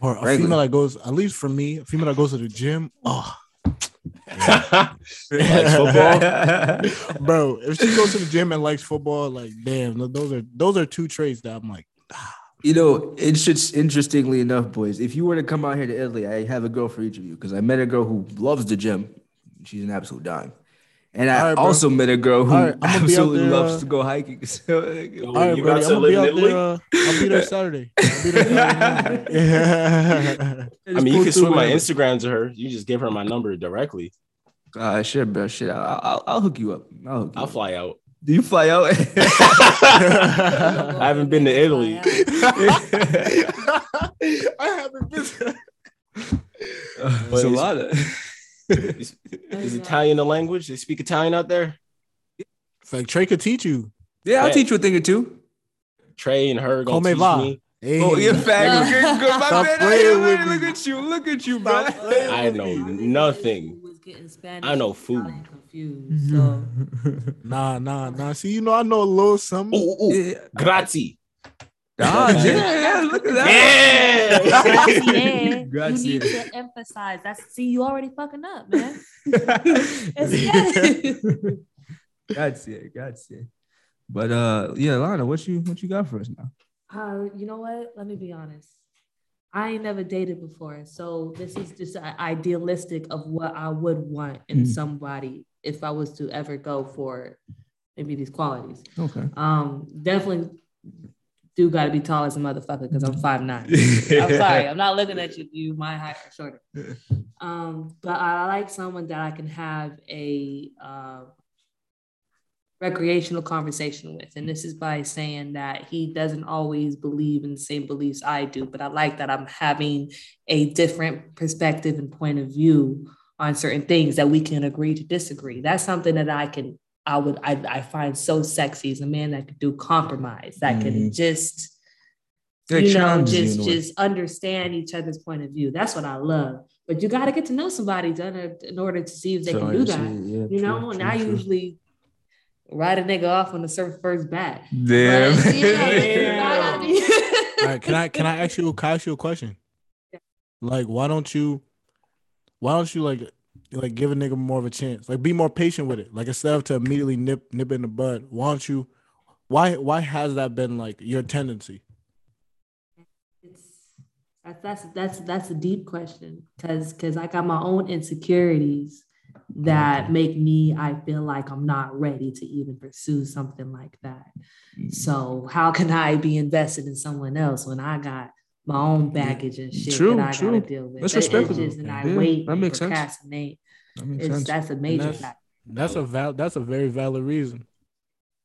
S1: Or a
S2: Regular.
S1: female that goes, at least for me, a female that goes to the gym. Oh,
S4: Likes football.
S1: bro, if she goes to the gym and likes football, like damn, those are those are two traits that I'm like,
S2: You know, it's just interestingly enough, boys. If you were to come out here to Italy, I have a girl for each of you because I met a girl who loves the gym. She's an absolute dime. And I
S1: All right, bro.
S2: also met a girl who
S1: All right, I'm gonna be out
S2: absolutely
S1: there,
S2: loves
S1: uh,
S2: to go hiking. So,
S1: all right,
S4: You
S1: buddy,
S4: got
S1: I'm gonna
S4: live
S1: be
S4: in
S1: out
S4: Italy?
S1: there. Uh, I'll be there Saturday. I'll be there Saturday. yeah.
S4: I mean, you can swing my Instagram to her. You just give her my number directly.
S2: Uh, sure, bro. Shit, I'll, I'll, I'll hook you up. I'll, hook you
S4: I'll
S2: up.
S4: fly out.
S2: Do you fly out?
S4: I haven't been to Italy.
S1: I haven't been.
S2: It's a lot of.
S4: Is, is Italian the language? They speak Italian out there?
S1: It's like Trey could teach you.
S2: Yeah, I'll
S4: Yeah.
S2: teach you a thing or two.
S4: Trey and her gonna
S1: Come
S4: teach
S1: va.
S4: me.
S1: Hey,
S2: Oh, in fact,
S3: Yeah.
S2: good, good. My
S1: Stop
S2: man,
S1: playing
S2: hey,
S1: with
S2: look at you, look at you, bro.
S1: Stop playing
S4: I know nothing.
S3: Was getting Spanish
S4: I know
S3: and
S4: food.
S3: Italian Confused. So
S1: Nah, nah, nah. See, you know, I know a little something.
S4: Ooh, ooh,
S2: Yeah.
S4: Grazie.
S2: Ah, yeah, yeah, look at that.
S4: Yeah.
S3: Grazie.
S2: Grazie.
S3: You need to emphasize. That's see, you already fucking up, man. It's-
S2: Grazie, grazie. But uh, yeah, Lana, what you what you got for us now?
S3: uh, you know what? Let me be honest. I ain't never dated before, so this is just idealistic of what I would want in
S2: Mhm.
S3: somebody if I was to ever go for maybe these qualities.
S2: Okay.
S3: Um, definitely do got to be tall as a motherfucker because I'm five nine. I'm sorry, I'm not looking at you. You my height or shorter. Um, but I like someone that I can have a uh, recreational conversation with, and this is by saying that he doesn't always believe in the same beliefs I do, but I like that I'm having a different perspective and point of view on certain things that we can agree to disagree. That's something that I can. I would I, I find so sexy is a man that could do compromise that can
S2: Mhm.
S3: just
S2: That
S3: you know,
S2: you
S3: just
S2: in a way.
S3: just understand each other's point of view. That's what I love. But you got to get to know somebody to, in order to see if they
S2: So,
S3: can do that.
S2: yeah,
S3: You know,
S2: true,
S3: and
S2: true,
S3: I
S2: true.
S3: Usually ride a nigga off on the surf first bat.
S2: Damn.
S3: But, you know, it's not gonna
S1: All right, can I can I ask you I ask you a question? Like, why don't you why don't you like like give a nigga more of a chance? Like be more patient with it. Like instead of to immediately nip nip in the bud, why don't you why why has that been like your tendency?
S3: It's that's that's that's that's a deep question because because I got my own insecurities that make me I feel like I'm not ready to even pursue something like that.
S2: Mm.
S3: So how can I be invested in someone else when I got my own baggage and shit
S2: True,
S3: that I
S2: true.
S3: gotta deal with?
S2: That's
S3: it's and I
S2: Yeah,
S3: wait
S2: that
S3: and
S2: makes sense. That makes
S3: It's
S2: sense.
S3: that's a major
S1: that's-
S3: factor.
S1: That's a val that's a very valid reason.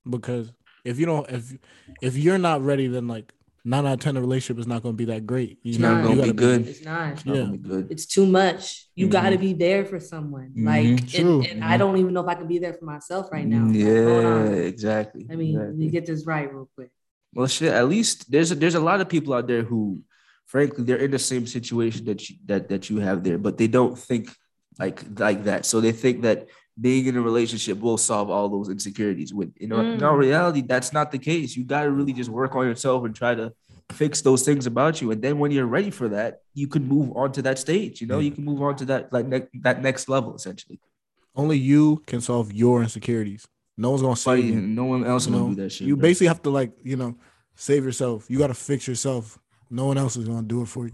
S1: Because if you don't if if you're not ready, then like nine out of ten the relationship is not gonna be that great. You
S3: It's
S1: know,
S3: not
S1: you
S2: gonna
S1: gotta
S2: be good.
S3: It's not.
S2: It's not
S1: Yeah.
S2: gonna be good.
S3: It's too much. You
S2: Mhm.
S3: got to be there for someone.
S2: Mhm.
S3: Like,
S1: True.
S3: and, and I don't even know if I can be there for myself right now. Like,
S2: Yeah,
S3: on.
S2: exactly.
S3: I mean, let
S2: exactly.
S3: me get this right real quick.
S2: Well, shit. At least there's a, there's a lot of people out there who, frankly, they're in the same situation that you that that you have there, but they don't think like like that. So they think that being in a relationship will solve all those insecurities. When you know, in all
S3: Mm.
S2: reality, that's not the case. You got to really just work on yourself and try to fix those things about you. And then when you're ready for that, you can move on to that stage. You know, you can move on to that like ne- that next level essentially.
S1: only you can solve your insecurities. No one's gonna
S2: Somebody,
S1: save you.
S2: no one else
S1: You
S2: will do that shit.
S1: you
S2: bro.
S1: basically have to like you know save yourself. You got to fix yourself. No one else is gonna do it for you.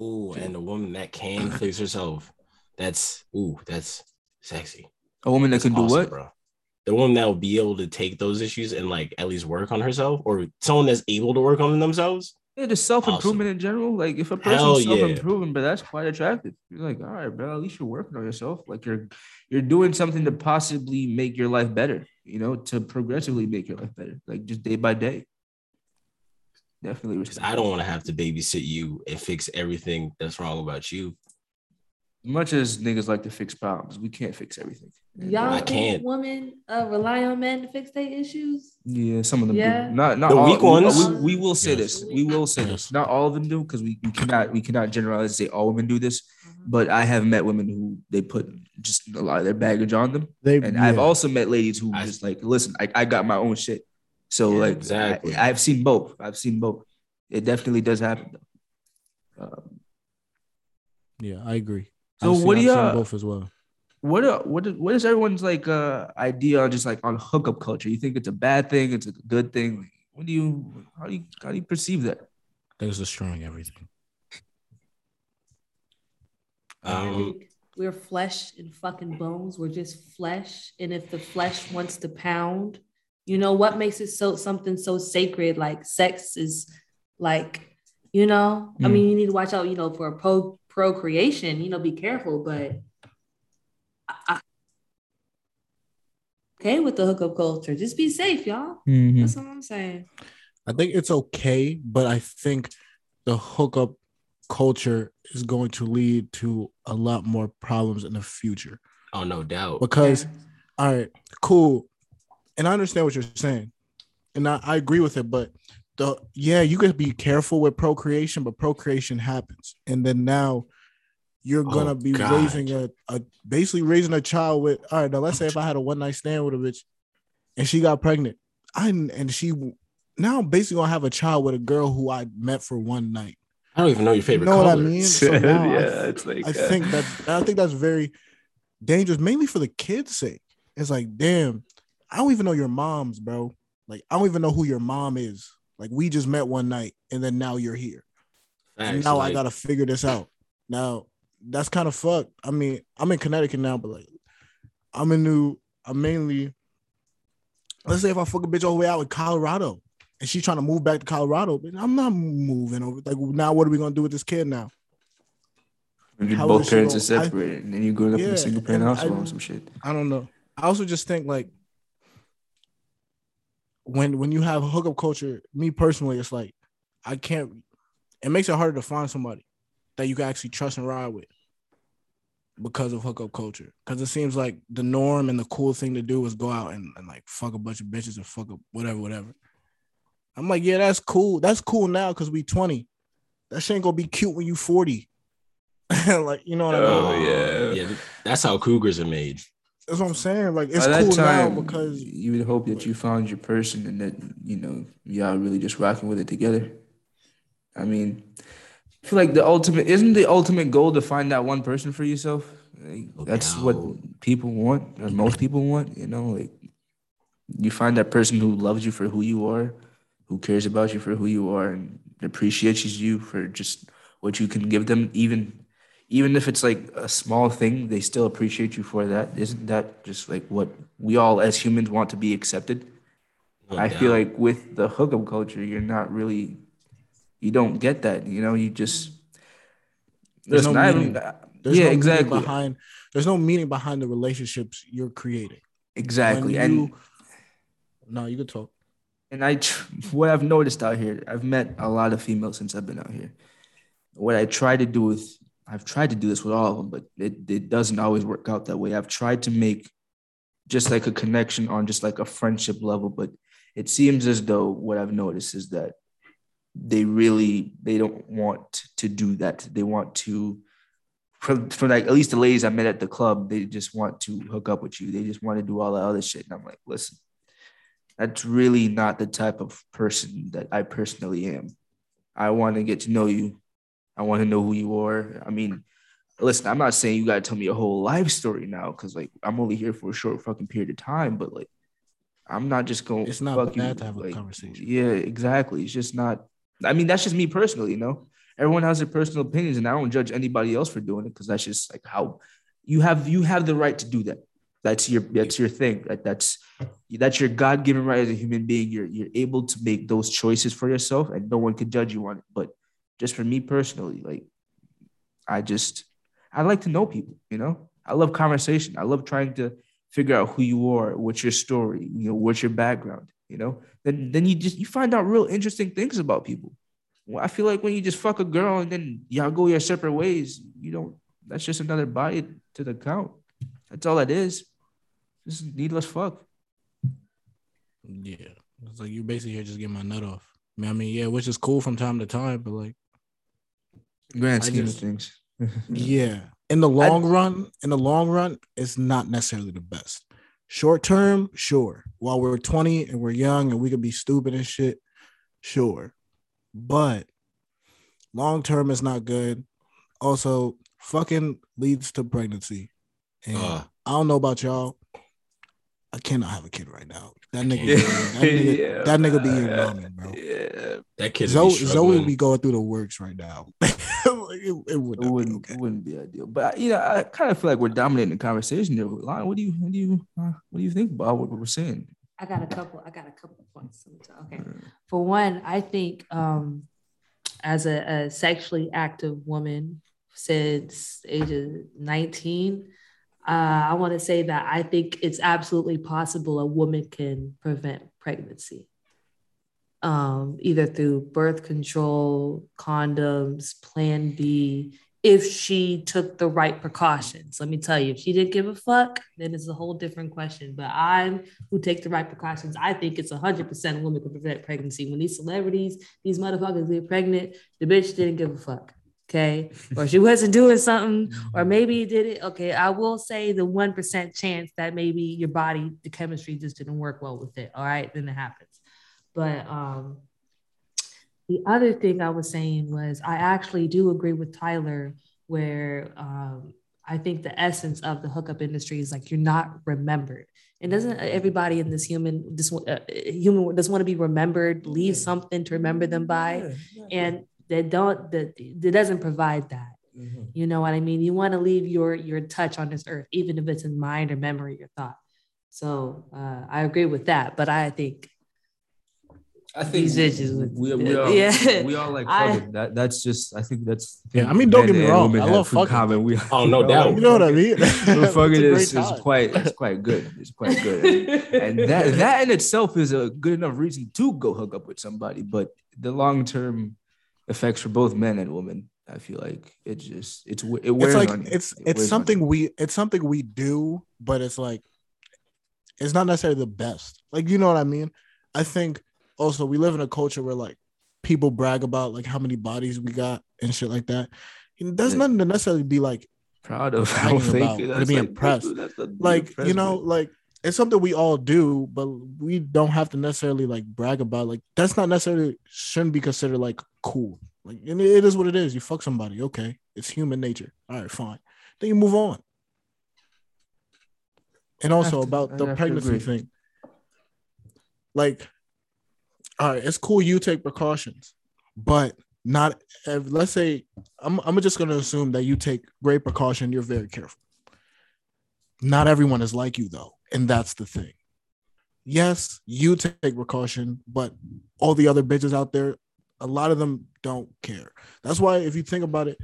S4: Ooh, and the woman that can fix herself. That's ooh, that's sexy.
S2: a woman that can do what?
S4: bro? The woman that will be able to take those issues and like at least work on herself, or someone that's able to work on themselves.
S2: Yeah, just self improvement in general. Like if a person's self improving, but that's quite attractive. You're like, all right, bro, at least you're working on yourself. Like you're you're doing something to possibly make your life better, you know, to progressively make your life better, like just day by day. Definitely
S4: Because. I don't want to have to babysit you and fix everything that's wrong about you.
S2: Much as niggas like to fix problems, we can't fix everything.
S3: Y'all
S4: I can't.
S3: women uh, rely on men to fix their issues?
S2: Yeah, some of them
S3: Yeah.
S2: do. Not not
S4: The
S2: all.
S4: weak
S2: we-
S4: ones?
S2: We, we will say
S1: Yes.
S2: this. We will say
S1: Yes.
S2: this. Not all of them do because we, we cannot we cannot generalize and say all women do this.
S3: Mm-hmm.
S2: But I have met women who they put just a lot of their baggage on them.
S1: They
S2: And I've also met ladies who
S4: I-
S2: just like, listen, I, I got my own shit. So
S3: Yeah.
S2: like
S4: Exactly.
S2: I, have seen both. I've seen both. It definitely does happen though. Um,
S1: yeah, I agree.
S2: So
S1: I've seen-
S2: what do y'all-
S1: both as well?
S2: what are, what is, what is everyone's like uh idea on just like on hookup culture? You think it's a bad thing? It's a good thing? Like, what do you how do you how do you perceive that?
S1: I think it's destroying everything.
S4: Um,
S3: we're flesh and fucking bones. We're just flesh. And if the flesh wants to pound, you know what makes it so something so sacred? Like sex is like, you know, I
S2: Mm.
S3: mean, you need to watch out, you know, for a pro procreation, you know, be careful, but I, I, okay with the hookup culture. Just be safe, y'all.
S2: Mm-hmm.
S3: That's what I'm saying.
S1: I think it's okay, but I think the hookup culture is going to lead to a lot more problems in the future.
S4: oh no doubt.
S1: Because,
S3: Yeah.
S1: all right, cool. And I understand what you're saying. And I, I agree with it, but the yeah, you could be careful with procreation, but procreation happens. And then now you're
S4: Oh,
S1: gonna be
S4: God.
S1: raising a, a basically raising a child with all right, now let's say if I had a one night stand with a bitch and she got pregnant, I and she now I'm basically gonna have a child with a girl who I met for one night.
S4: I don't even know your
S1: You
S4: favorite
S1: know what I mean? So now I-
S2: yeah, it's like
S1: I
S2: uh,
S1: think that I think that's very dangerous, mainly for the kids' sake. It's like, damn, I don't even know your mom's, bro. Like, I don't even know who your mom is. Like, we just met one night, and then now you're here. And
S4: Facts,
S1: now I gotta figure this out. Now, that's kind of fucked. I mean, I'm in Connecticut now, but like, I'm in New. I'm mainly. Let's say if I fuck a bitch all the way out in Colorado, and she's trying to move back to Colorado, but I'm not moving over. Like, now what are we gonna do with this kid now?
S2: When your
S1: How
S2: both parents are
S1: gonna- I-
S2: separated, and then you're growing up in a single parent household
S1: I-
S2: or some shit.
S1: I don't know. I also just think like when when you have hookup culture, me personally, it's like I can't. It makes it harder to find somebody that you can actually trust and ride with because of hookup culture. Because it seems like the norm and the cool thing to do is go out and, and like fuck a bunch of bitches and fuck up whatever, whatever. I'm like, yeah, that's cool. That's cool now because we 20. That shit ain't gonna be cute when you 40. like, you know what I mean?
S2: Oh, yeah.
S4: yeah. That's how cougars are made.
S1: That's what I'm saying. Like it's cool time, now because
S2: you would hope that you found your person and that you know y'all really just rocking with it together. I mean, I feel like the ultimate isn't the ultimate goal to find that one person for yourself. Like, that's what people want, or most people want. You know, like you find that person who loves you for who you are, who cares about you for who you are, and appreciates you for just what you can give them, even even if it's like a small thing, they still appreciate you for that. Isn't that just like what we all as humans want to be accepted? No I doubt. feel like with the hookup culture, you're not really, you don't get that. You know, you just
S1: there's no meaning. There's yeah, no exactly. Behind there's no meaning behind the relationships you're creating.
S2: Exactly, you, and
S1: no, you could talk.
S2: And I, what I've noticed out here, I've met a lot of females since I've been out here. What I try to do with I've tried to do this with all of them, but it, it doesn't always work out that way. I've tried to make just like a connection on just like a friendship level, but it seems as though what I've noticed is that they really they don't want to do that. They want to from from like at least the ladies I met at the club, they just want to hook up with you. They just want to do all that other shit. And I'm like, listen, that's really not the type of person that I personally am. I want to get to know you. I want to know who you are. I mean, listen, I'm not saying you got to tell me a whole life story now because like I'm only here for a short fucking period of time, but like I'm not just going.
S1: It's not bad you, to have like, a conversation.
S2: Yeah, exactly. It's just not. I mean, that's just me personally. You know, everyone has their personal opinions, and I don't judge anybody else for doing it because that's just like how you have you have the right to do that. That's your that's your thing. Right? That's that's your God given right as a human being. You're you're able to make those choices for yourself, and no one can judge you on it. But just for me personally, like I just I like to know people, you know. I love conversation. I love trying to figure out who you are, what's your story, you know, what's your background, you know. Then then you just you find out real interesting things about people. Well, I feel like when you just fuck a girl and then y'all go your separate ways, you don't. That's just another bite to the count. That's all it is. Just needless fuck.
S1: Yeah, it's like you basically here just get my nut off. I mean, yeah, which is cool from time to time, but like
S2: grand scheme just, of things.
S1: yeah, in the long I, run, in the long run, it's not necessarily the best. Short term, sure. While we're 20 and we're young and we could be stupid and shit, sure. But long term is not good. Also, fucking leads to pregnancy. And uh, I don't know about y'all. I cannot have a kid right now. That nigga, yeah. that nigga, yeah, that nigga be in mommy, bro.
S4: Yeah, that kid.
S1: Zoe, Zoe be going through the works right now.
S2: it, it, would it wouldn't, okay. it wouldn't be ideal. But you know, I kind of feel like we're dominating the conversation there. Lon, what do you, what do you, uh, what do you think about what we're saying?
S3: I got a couple. I got a couple of points. Okay, for one, I think um, as a, a sexually active woman since age of nineteen uh, I want to say that I think it's absolutely possible a woman can prevent pregnancy, um, either through birth control, condoms, Plan B, if she took the right precautions. Let me tell you, if she didn't give a fuck, then it's a whole different question. But I'm who take the right precautions. I think it's 100% a woman can prevent pregnancy. When these celebrities, these motherfuckers get pregnant, the bitch didn't give a fuck okay? Or she wasn't doing something or mm-hmm. maybe you did it okay i will say the 1% chance that maybe your body the chemistry just didn't work well with it all right? Then it happens. But um the other thing i was saying was i actually do agree with tyler where um I think the essence of the hookup industry is like you're not remembered. And doesn't everybody in this human this uh, human doesn't want to be remembered, leave something to remember them by, and that don't that that doesn't provide that. Mm-hmm. You know what I mean? You want to leave your your touch on this earth, even if it's in mind or memory or thought. So uh, I agree with that, but I think
S2: I think these bitches we, we, all yeah. we all like fucking. that that's just I think that's
S1: yeah. I mean, don't get me wrong. I love fucking. Common.
S2: We
S4: oh no doubt.
S1: You know what I mean?
S2: fucking is, is quite it's quite good. It's quite good, and, and that that in itself is a good enough reason to go hook up with somebody. But the long term effects for both men and women. I feel like it just it's it wears
S1: it's like
S2: on
S1: it's it it's something we it's something we do, but it's like it's not necessarily the best. Like you know what I mean? I think also we live in a culture where like people brag about like how many bodies we got and shit like that. And that's yeah. nothing to necessarily be like
S2: proud of. I don't think
S1: about, or to be
S2: like,
S1: impressed.
S2: that's
S1: like
S2: impressed
S1: you know
S2: with.
S1: like it's something we all do but we don't have to necessarily like brag about like that's not necessarily shouldn't be considered like cool. Like and it is what it is. You fuck somebody okay. It's human nature. All right fine. Then you move on. And also
S2: to-
S1: about the pregnancy thing. Like all right it's cool you take precautions but not ev- let's say I'm, I'm just going to assume that you take great precaution you're very careful. Not everyone is like you though and that's the thing yes you take precaution but all the other bitches out there a lot of them don't care that's why if you think about it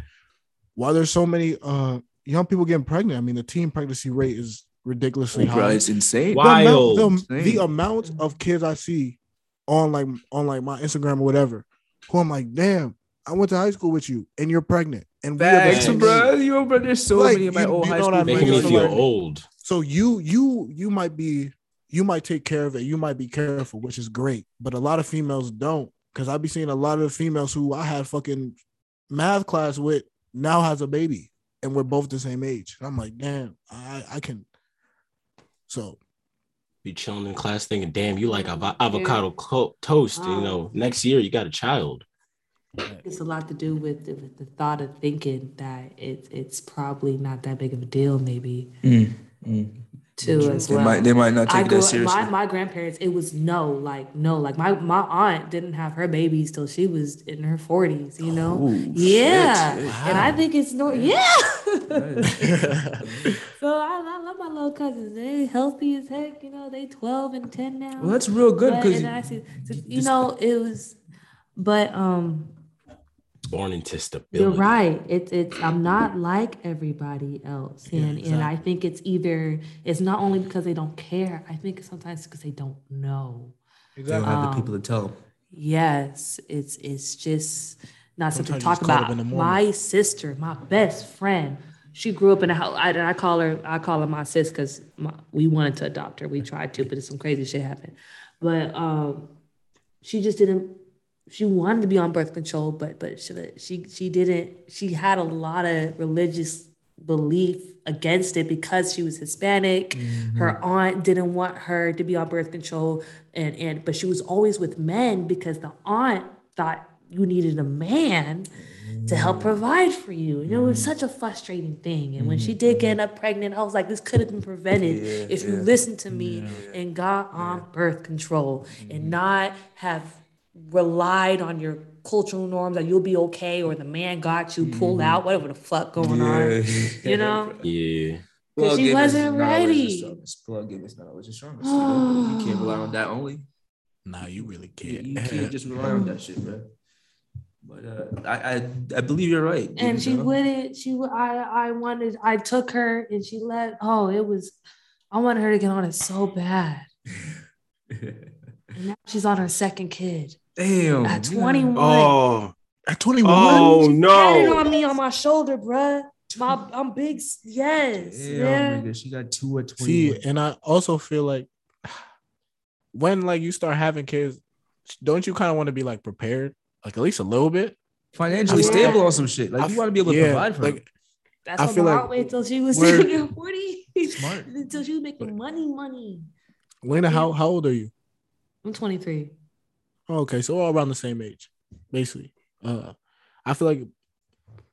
S1: why there's so many uh young people getting pregnant i mean the teen pregnancy rate is ridiculously high
S2: it's insane.
S4: Why?
S1: the
S4: Wild.
S1: amount, the, the amount of kids I see on like on like my Instagram or whatever, who I'm like, damn, I went to high school with you and you're pregnant, and we are the
S2: Facts,
S1: same
S2: bro.
S1: age.
S2: Yo, bro, there's so
S1: Like,
S2: many of my
S1: you-
S2: old
S1: you
S2: high school
S1: I mean?
S4: Making me
S1: So,
S4: feel
S1: like-
S4: old.
S1: So you you you might be you might take care of it, you might be careful, which is great, but a lot of females don't, because I be seeing a lot of females who I had fucking math class with now has a baby, and we're both the same age. And I'm like, damn, I I can. So
S4: Be chilling in class thinking, damn, you like avo- avocado co- toast. You know, um, next year you got a child.
S3: It's a lot to do with the, with the thought of thinking that it's it's probably not that big of a deal, maybe mm. Too as
S2: They
S3: well.
S2: might, they might not
S3: I
S2: take
S3: grew
S2: that seriously.
S3: my, my grandparents, it was no, like no, like my my aunt didn't have her babies till she was in her forties, you know.
S2: Oh,
S3: yeah,
S2: shit.
S3: and I think it's no, yeah. so I, I love my little cousins. They healthy as heck, you know. They twelve and ten now.
S2: well, that's real good because
S3: and I see, so, you know, it was, but um.
S4: Born into stability.
S3: You're right. It's it's I'm not like everybody else. And and I think it's either it's not only because they don't care, I think sometimes because they don't know.
S2: they don't have the people to tell them.
S3: Yes, it's it's just not something to talk
S1: you just caught up
S3: about.
S1: in the moment.
S3: My sister, my best friend, she grew up in a house. I, I call her I call her my sis because we wanted to adopt her. We tried to, but some crazy shit happened. But um, she just didn't. She wanted to be on birth control, but but she she, she didn't. She had a lot of religious belief against it because she was Hispanic. Mm-hmm. Her aunt didn't want her to be on birth control, and and but she was always with men because the aunt thought you needed a man to help mm-hmm. provide for you. You know, it was mm-hmm. such a frustrating thing. And when she did get up pregnant, I was like, this could have been prevented if you listened to me and got on birth control and not have relied on your cultural norms that you'll be okay or the man got you pulled out, whatever the fuck going on. You know?
S4: Yeah.
S3: Because she wasn't ready.
S2: Plug in is not always the strongest. You, you can't rely on that only.
S1: nah, you really can't.
S2: you can't just rely on that shit, man. But uh, I, I I believe you're right.
S3: and she
S2: know?
S3: wouldn't she would i i wanted i took her and she let oh it was i wanted her to get on it so bad and now she's on her second kid
S2: Damn.
S3: at 21
S4: Oh,
S1: At 21,
S4: oh
S3: Patted
S4: no.
S3: on me on my shoulder bruh my i'm big yes
S2: Damn,
S3: yeah
S2: nigga, she got two at 21.
S1: See, and I also feel like when like you start having kids, don't you kind of want to be like prepared, like at least a little bit?
S2: Financially
S3: Yeah.
S2: stable on some shit. Like
S1: I
S2: you want to be able to
S1: yeah,
S2: provide for
S1: like
S2: them.
S3: that's
S1: I
S3: why
S1: feel
S3: my
S1: like
S3: aunt waited till she was
S1: we're-
S3: 40
S2: Smart.
S3: until she was making money money
S1: Lena, how how old are you?
S3: i'm 23
S1: Oh, okay, so we're all around the same age, basically. Uh, I feel like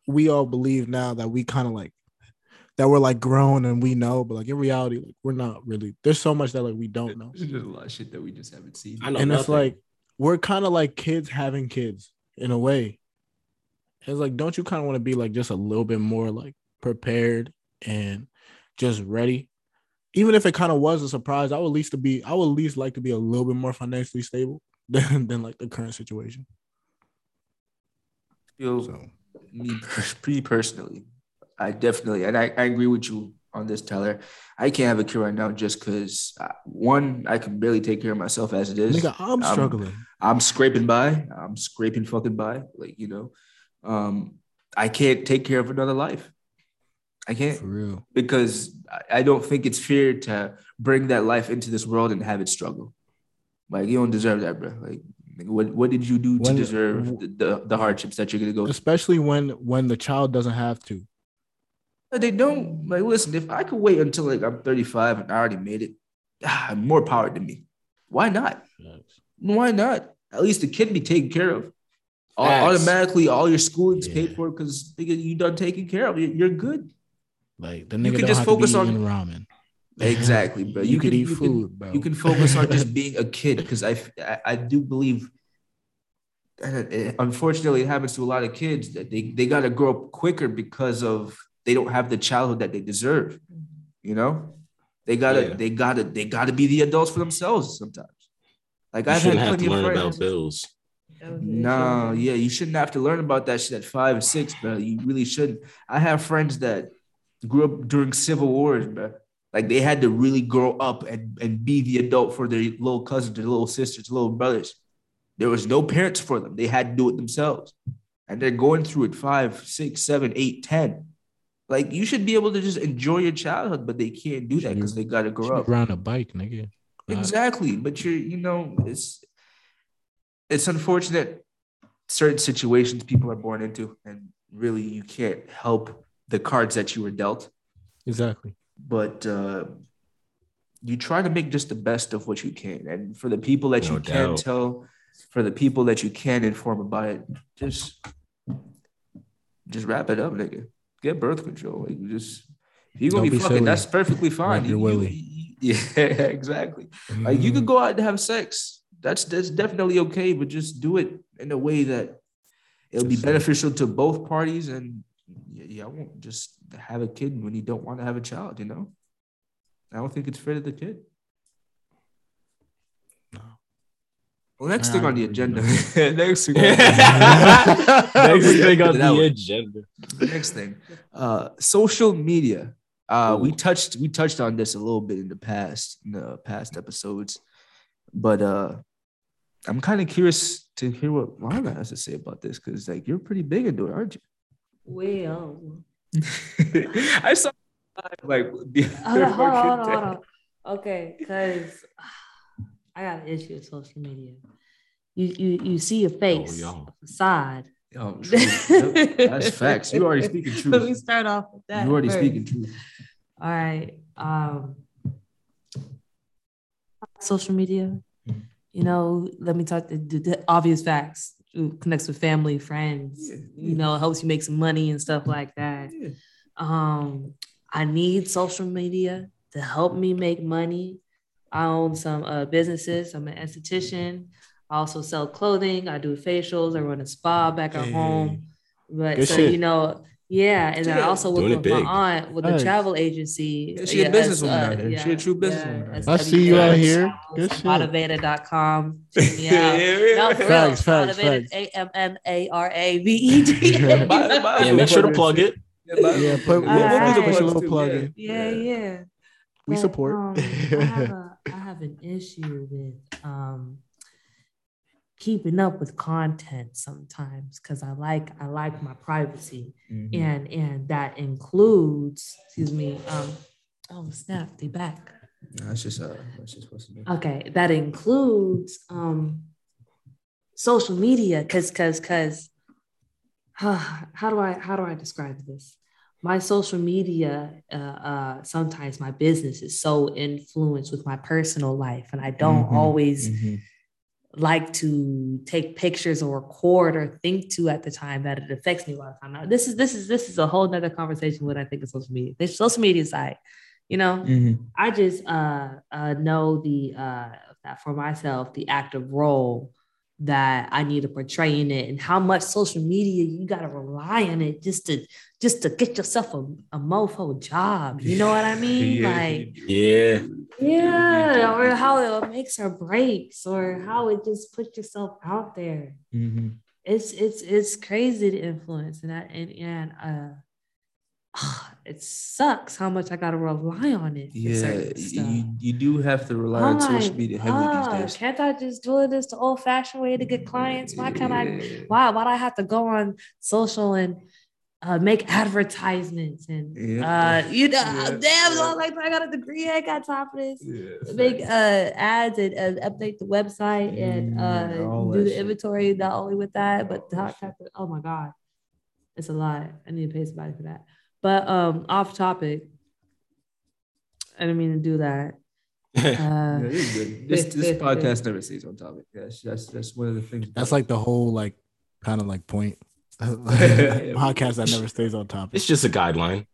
S1: we all believe now that we kind of like that we're like grown and we know, but like in reality, like we're not really. There's so much that like we don't know,
S2: There's just a lot of shit that we just haven't seen.
S4: I know
S1: and it's like we're kind of like kids having kids in a way. It's like, don't you kind of want to be like just a little bit more like prepared and just ready? Even if it kind of was a surprise, I would at least to be, I would at least like to be a little bit more financially stable than than like the current situation.
S2: feel
S1: So
S2: me, me personally, I definitely, and I, I agree with you on this, Tyler. I can't have a kid right now just because one, I can barely take care of myself as it is.
S1: nigga, I'm struggling.
S2: I'm scraping by. I'm scraping fucking by. Like, you know, um, I can't take care of another life. I can't
S1: For real.
S2: because I don't think it's fair to bring that life into this world and have it struggle. Like, you don't deserve that, bro. Like, what, what did you do to deserve the, the, the hardships that you're going to go through?
S1: Especially when when the child doesn't have to.
S2: They don't. Like, listen, if I could wait until like I'm 35 and I already made it, ah, more power to me. Why not? Why not? At least the kid be taken care of. Automatically, all your schooling's yeah. paid for because you done taking care of. You're good.
S1: Like the nigga you can just focus on ramen.
S2: Exactly, bro.
S1: You, you can eat
S2: you
S1: food,
S2: can,
S1: bro.
S2: You can focus on just being a kid because I, I, I do believe and unfortunately it happens to a lot of kids that they, they got to grow up quicker because of they don't have the childhood that they deserve mm-hmm. you know? They gotta yeah. they gotta they gotta be the adults for themselves sometimes. Like
S4: i have had plenty of friends about bills.
S2: Oh, no yeah you shouldn't have to learn about that shit at five or six bro. You really shouldn't. I have friends that grew up during civil wars bro like they had to really grow up and, and be the adult for their little cousins their little sisters little brothers there was no parents for them. They had to do it themselves. And they're going through it five, six, seven, eight, ten. Like you should be able to just enjoy your childhood, but they can't do that because they got to grow up.
S1: Around a bike, nigga.
S2: Exactly, but you're, you know, it's it's unfortunate certain situations people are born into, and really you can't help the cards that you were dealt.
S1: Exactly.
S2: But uh, you try to make just the best of what you can, and for the people that no you doubt. can tell for the people that you can inform about it, just just wrap it up, nigga. Get birth control. Like just if you're gonna be, be fucking, silly. that's perfectly fine. You, you, yeah, exactly. Mm-hmm. Like you could go out and have sex. That's that's definitely okay, but just do it in a way that it'll be beneficial to both parties. And yeah, yeah, I won't just have a kid when you don't want to have a child. You know, I don't think it's fair to the kid. Well, next thing on the agenda. next thing. next thing on the agenda. Next thing, uh, social media. Uh, we touched we touched on this a little bit in the past in the past episodes, but uh, I'm kind of curious to hear what Lana has to say about this because like you're pretty big into it, aren't you?
S3: Well,
S2: I saw like the
S3: hold on, hold on, hold on, hold on. Okay, because I got an issue with social media. You you you see a oh, face, oh, facade.
S2: Oh, That's facts. You already speaking truth.
S3: Let me start off with that.
S2: You already first. speaking truth.
S3: All right. Um, social media. You know, let me talk the, the obvious facts. Connects with family, friends. Yeah, yeah. You know, helps you make some money and stuff like that. Yeah. Um, I need social media to help me make money. I own some uh, businesses. I'm an esthetician. I also sell clothing. I do facials. I run a spa back at home. But so shit. you know, yeah, and then I also work with big. my aunt with the travel agency.
S2: Yeah, she yeah, a businesswoman uh, out here. Yeah, she a true businesswoman.
S1: Yeah, I see you out here.
S3: Good shit. Motivated.com. Check me out. yeah, no, for facts, real. Facts, Motivated. A M M A R A V E D.
S4: Yeah, make sure to plug it.
S1: Yeah, yeah put, we'll, we'll a little plug
S3: in. Yeah, yeah.
S1: We support.
S3: Um, I, have have an issue with um keeping up with content sometimes because I like I like my privacy. Mm-hmm. and and that includes excuse me um oh snap they back.
S2: That's just uh that's just supposed to be
S3: okay that includes um social media because because because uh, how do I how do I describe this? My social media uh, uh, sometimes my business is so influenced with my personal life and i don't mm-hmm, always mm-hmm like to take pictures or record or think to at the time that it affects me a lot of time. Now, this is this is this is a whole nother conversation when I think of social media. The social media side, you know, mm-hmm. I just uh, uh, know the uh, that for myself the active role that I need to portray in it and how much social media you got to rely on it just to just to get yourself a, a mofo job. You know what I mean?
S4: yeah.
S3: Like
S4: yeah.
S3: Yeah, or how it makes or breaks or how it just puts yourself out there. Mm-hmm. It's it's it's crazy to influence and that and and uh it sucks how much I gotta rely on it.
S2: Yeah, you, you do have to rely on social media heavily these days.
S3: Can't I just do this the old fashioned way to get clients? Why can't I? Why why do I have to go on social and uh, make advertisements and yeah. uh, you know, yeah. damn, yeah. like I got a degree, I got time for this. Yeah, make uh, ads and uh, update the website and uh, do the shit. inventory. Not only with that, but talk, talk, oh my god, it's a lot. I need to pay somebody for that. But um, off topic. I didn't mean to do that. Uh,
S2: Yeah, good. This, this podcast never stays on topic. That's that's that's one of the things.
S1: That's like the whole like kind of like point. Podcast that never stays on topic.
S4: It's just a guideline.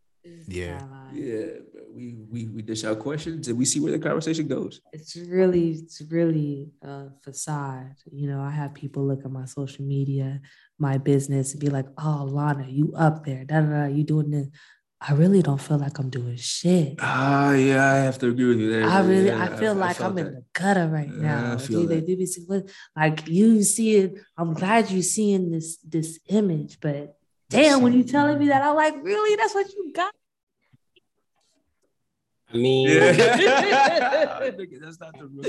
S1: Yeah.
S2: yeah, we we we dish out questions and we see where the conversation goes.
S3: It's really, it's really a facade. You know, I have people look at my social media, my business, and be like, "Oh, Lana, you up there? Da da da. You doing this?" I really don't feel like I'm doing shit.
S2: Ah, yeah, I have to agree with you there.
S3: I really,
S2: Yeah,
S3: I feel like
S2: felt
S3: I'm in the gutter right
S2: Yeah,
S3: now.
S2: I feel
S3: Dude, they
S2: that.
S3: do be see- what- like you see it. I'm glad you're seeing this this image, but damn, when you telling me that, I'm like, really? That's what you got?
S4: I mean,
S2: Yeah. That's not the rule.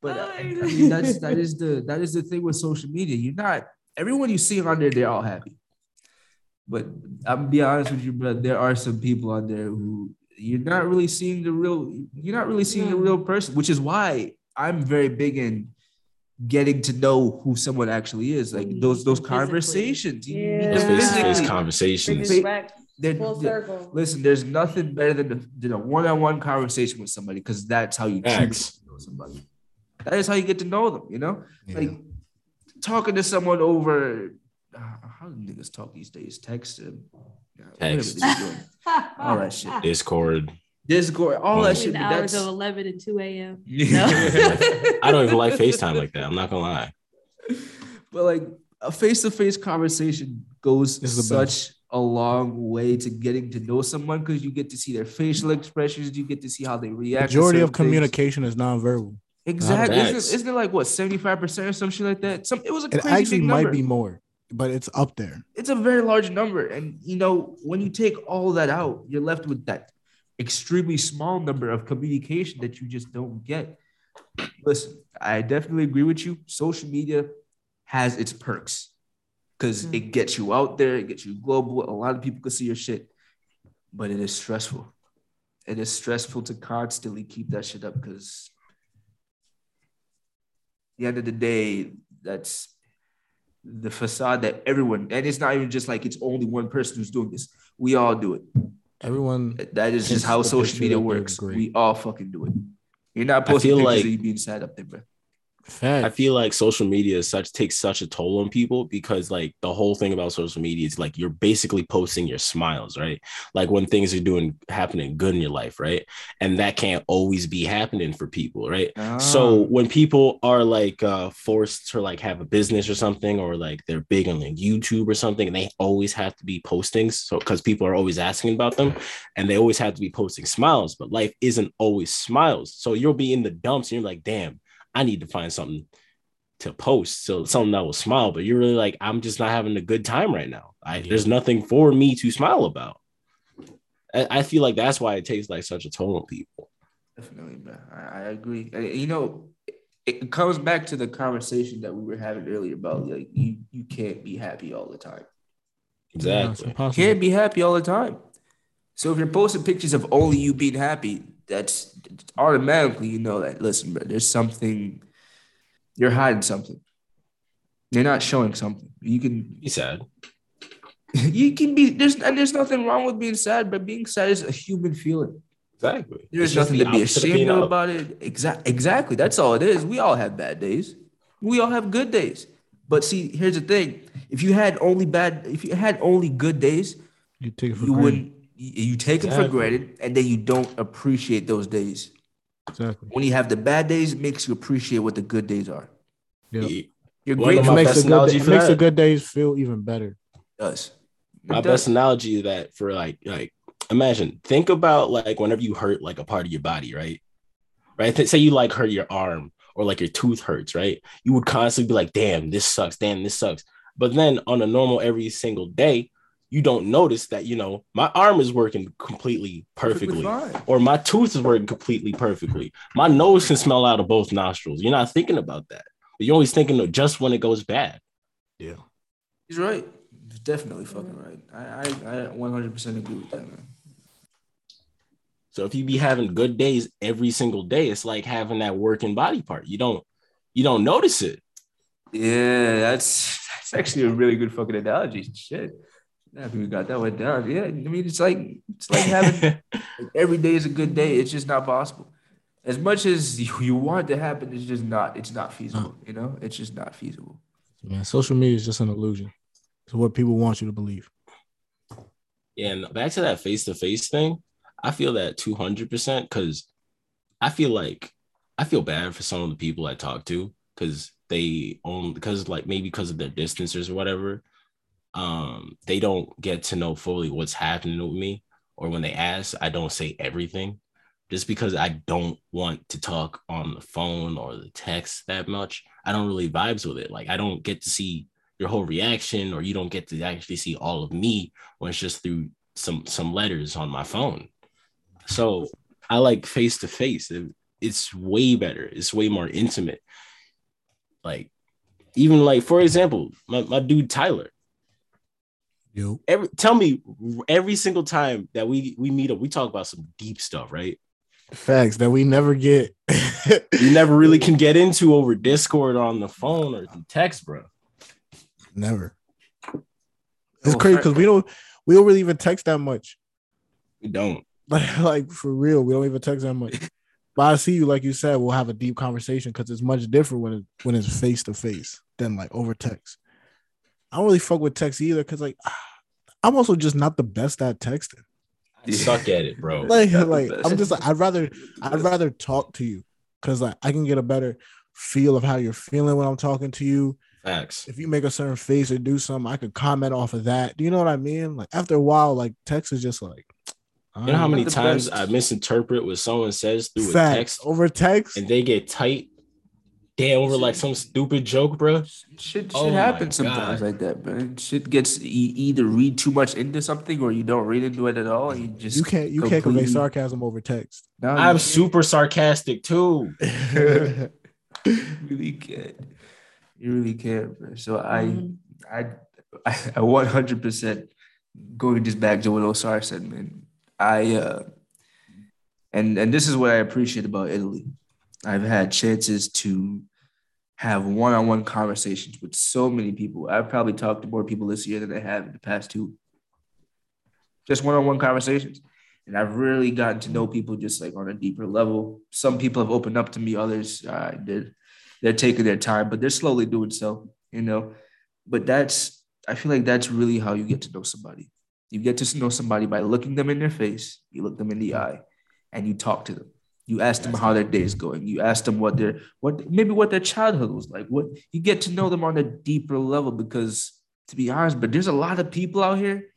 S2: But uh, I mean, that's that is the that is the thing with social media. You're not everyone you see on there, they're all happy. But I'm be honest with you, but There are some people out there who you're not really seeing the real. You're not really seeing the real person, which is why I'm very big in getting to know who someone actually is. Like
S3: Who
S2: those
S3: you
S2: those
S3: physically.
S2: conversations. You
S3: Yeah.
S2: them
S4: face to face conversations.
S2: Fa- They're-
S3: full
S2: they're-
S3: circle.
S2: Listen, there's nothing better than a, than a one-on-one conversation with somebody because that's how you truly
S4: Facts.
S2: get to know somebody. That is how you get to know them. You know,
S1: Yeah.
S2: like talking to someone over. Uh, how do niggas talk these days? Text, and, yeah,
S4: Text.
S2: they be doing. all that shit.
S4: Discord.
S2: Discord, all that shit.
S3: Between
S2: but
S3: the hours
S2: That's
S3: of 11 and 2 a.m. No.
S4: I don't even like FaceTime like that. I'm not gonna lie.
S2: but like a face-to-face conversation goes
S1: Is the
S2: such a long way to getting to know someone because you get to see their facial expressions, you get to see how they react. to
S1: Majority of
S2: certain things.
S1: communication is nonverbal.
S2: Exactly.
S4: Facts.
S2: Isn't, isn't it like what seventy five percent or some shit like that? Some it was a
S1: It
S2: crazy
S1: actually
S2: big
S1: might be more, but it's up there.
S2: It's a very large number, and you know when you take all that out, you're left with that extremely small number of communication that you just don't get. Listen, I definitely agree with you. Social media has its perks because
S3: Mm.
S2: it gets you out there, it gets you global. A lot of people can see your shit, but it is stressful. It is stressful to constantly keep that shit up because the end of the day, that's the facade that everyone, and it's not even just like it's only one person who's doing this. We all do it.
S1: Everyone,
S2: That is just how social media works. We all fucking do it. You're not posting pictures
S4: like-
S2: of you being sad up there, bro.
S4: I feel like social media is such takes such a toll on people because like the whole thing about social media is like you're basically posting your smiles, right? Like when things are doing happening good in your life, right? And that can't always be happening for people, right? So
S2: Ah.
S4: when people are like uh forced to like have a business or something, or like they're big on like YouTube or something, and they always have to be posting, so because people are always asking about them, and they always have to be posting smiles, but life isn't always smiles. So you'll be in the dumps, and you're like, damn, I need to find something to post, so something that will smile. But you're really like, I'm just not having a good time right now. I, There's nothing for me to smile about. I, I feel like that's why it takes like such a toll on people.
S2: Definitely, bro. I, I agree. And, you know, it, it comes back to the conversation that we were having earlier about like you you can't be happy all the time.
S1: Yeah, it's
S4: Exactly.
S1: impossible.
S2: can't be happy all the time. So if you're posting pictures of only you being happy, that's automatically you know that listen, bro, there's something you're hiding something. You're not showing something. You can
S4: Be sad.
S2: you can be there's and there's nothing wrong with being sad, but being sad is a human feeling.
S4: Exactly.
S2: There's
S4: It's
S2: nothing
S4: the
S2: to be
S4: opposite
S2: ashamed of about it. Exactly. Exactly. That's all it is. We all have bad days. We all have good days. But see, here's the thing: if you had only bad, if you had only good days,
S1: You take it for
S2: you
S1: granted.
S2: wouldn't. You you take them for granted, and then you don't appreciate those days.
S1: Exactly.
S2: When you have the bad days, it makes you appreciate what the good days are.
S1: Yeah.
S2: You're
S4: One of
S1: It makes,
S4: best
S1: the good,
S4: analogy
S1: it makes the good days feel even better.
S2: Us.
S4: my best analogy of that for like like imagine think about like whenever you hurt like a part of your body right right say you like hurt your arm or like your tooth hurts right you would constantly be like damn this sucks damn this sucks but then on a normal every single day you don't notice that you know my arm is working completely perfectly
S2: fine.
S4: or my tooth is working completely perfectly my nose can smell out of both nostrils you're not thinking about that but you're always thinking of just when it goes bad
S1: Yeah.
S2: He's right. He's definitely fucking right. I I, I 100% agree with that, man.
S4: So if you be having good days every single day, it's like having that working body part. You don't you don't notice it.
S2: Yeah, that's that's actually a really good fucking analogy. Shit. Yeah, we got that one down. Yeah, I mean, it's like it's like having like every day is a good day. It's just not possible. As much as you, you want to happen, it's just not. It's not feasible. You know, it's just not feasible.
S1: Man, social media is just an illusion. It's what people want you to believe.
S4: Yeah, and back to that face to face thing, I feel that 200% because I feel like I feel bad for some of the people I talk to because they own, because like maybe because of their distances or whatever, um, they don't get to know fully what's happening with me. Or when they ask, I don't say everything just because I don't want to talk on the phone or the text that much. I don't really vibes with it. Like I don't get to see your whole reaction or you don't get to actually see all of me when it's just through some some letters on my phone so i like face to face it's way better it's way more intimate like even like for example my, my dude tyler
S1: Yo.
S4: every tell me every single time that we we meet up we talk about some deep stuff right
S1: facts that we never get
S4: you never really can get into over discord or on the phone or through text bro
S1: Never. It's oh, crazy because we don't we don't really even text that much.
S4: We don't.
S1: Like, like for real, we don't even text that much. But I see you, like you said, we'll have a deep conversation because it's much different when it when it's face to face than like over text. I don't really fuck with text either because like ah, I'm also just not the best at texting.
S4: I suck at it, bro.
S1: like, like I'm just like I'd rather I'd rather talk to you because like I can get a better feel of how you're feeling when I'm talking to you.
S4: Facts.
S1: If you make a certain face or do something, I could comment off of that. Do you know what I mean? Like after a while, like text is just like.
S4: You know how many times best. I misinterpret what someone says through
S1: Facts.
S4: a text
S1: over text,
S4: and they get tight. Damn, over like some stupid joke, bro.
S2: Shit, shit oh happens sometimes like that, man. Shit gets you either read too much into something or you don't read into it at all. you just
S1: you can't you completely... can't convey sarcasm over text.
S4: No, I'm super sarcastic too.
S2: You really can't. You really can't So mm-hmm. I, I, I, one hundred percent going just back to what Osar said, man. I, uh, and and this is what I appreciate about Italy. I've had chances to have one-on-one conversations with so many people. I've probably talked to more people this year than I have in the past two. Just one-on-one conversations. And I've really gotten to know people just like on a deeper level. Some people have opened up to me, others uh, did they're taking their time, but they're slowly doing so, you know. But that's I feel like that's really how you get to know somebody. You get to know somebody by looking them in their face, you look them in the eye, and you talk to them. You ask them how their day is going. You ask them what their what maybe what their childhood was like. What you get to know them on a deeper level because to be honest, but there's a lot of people out here.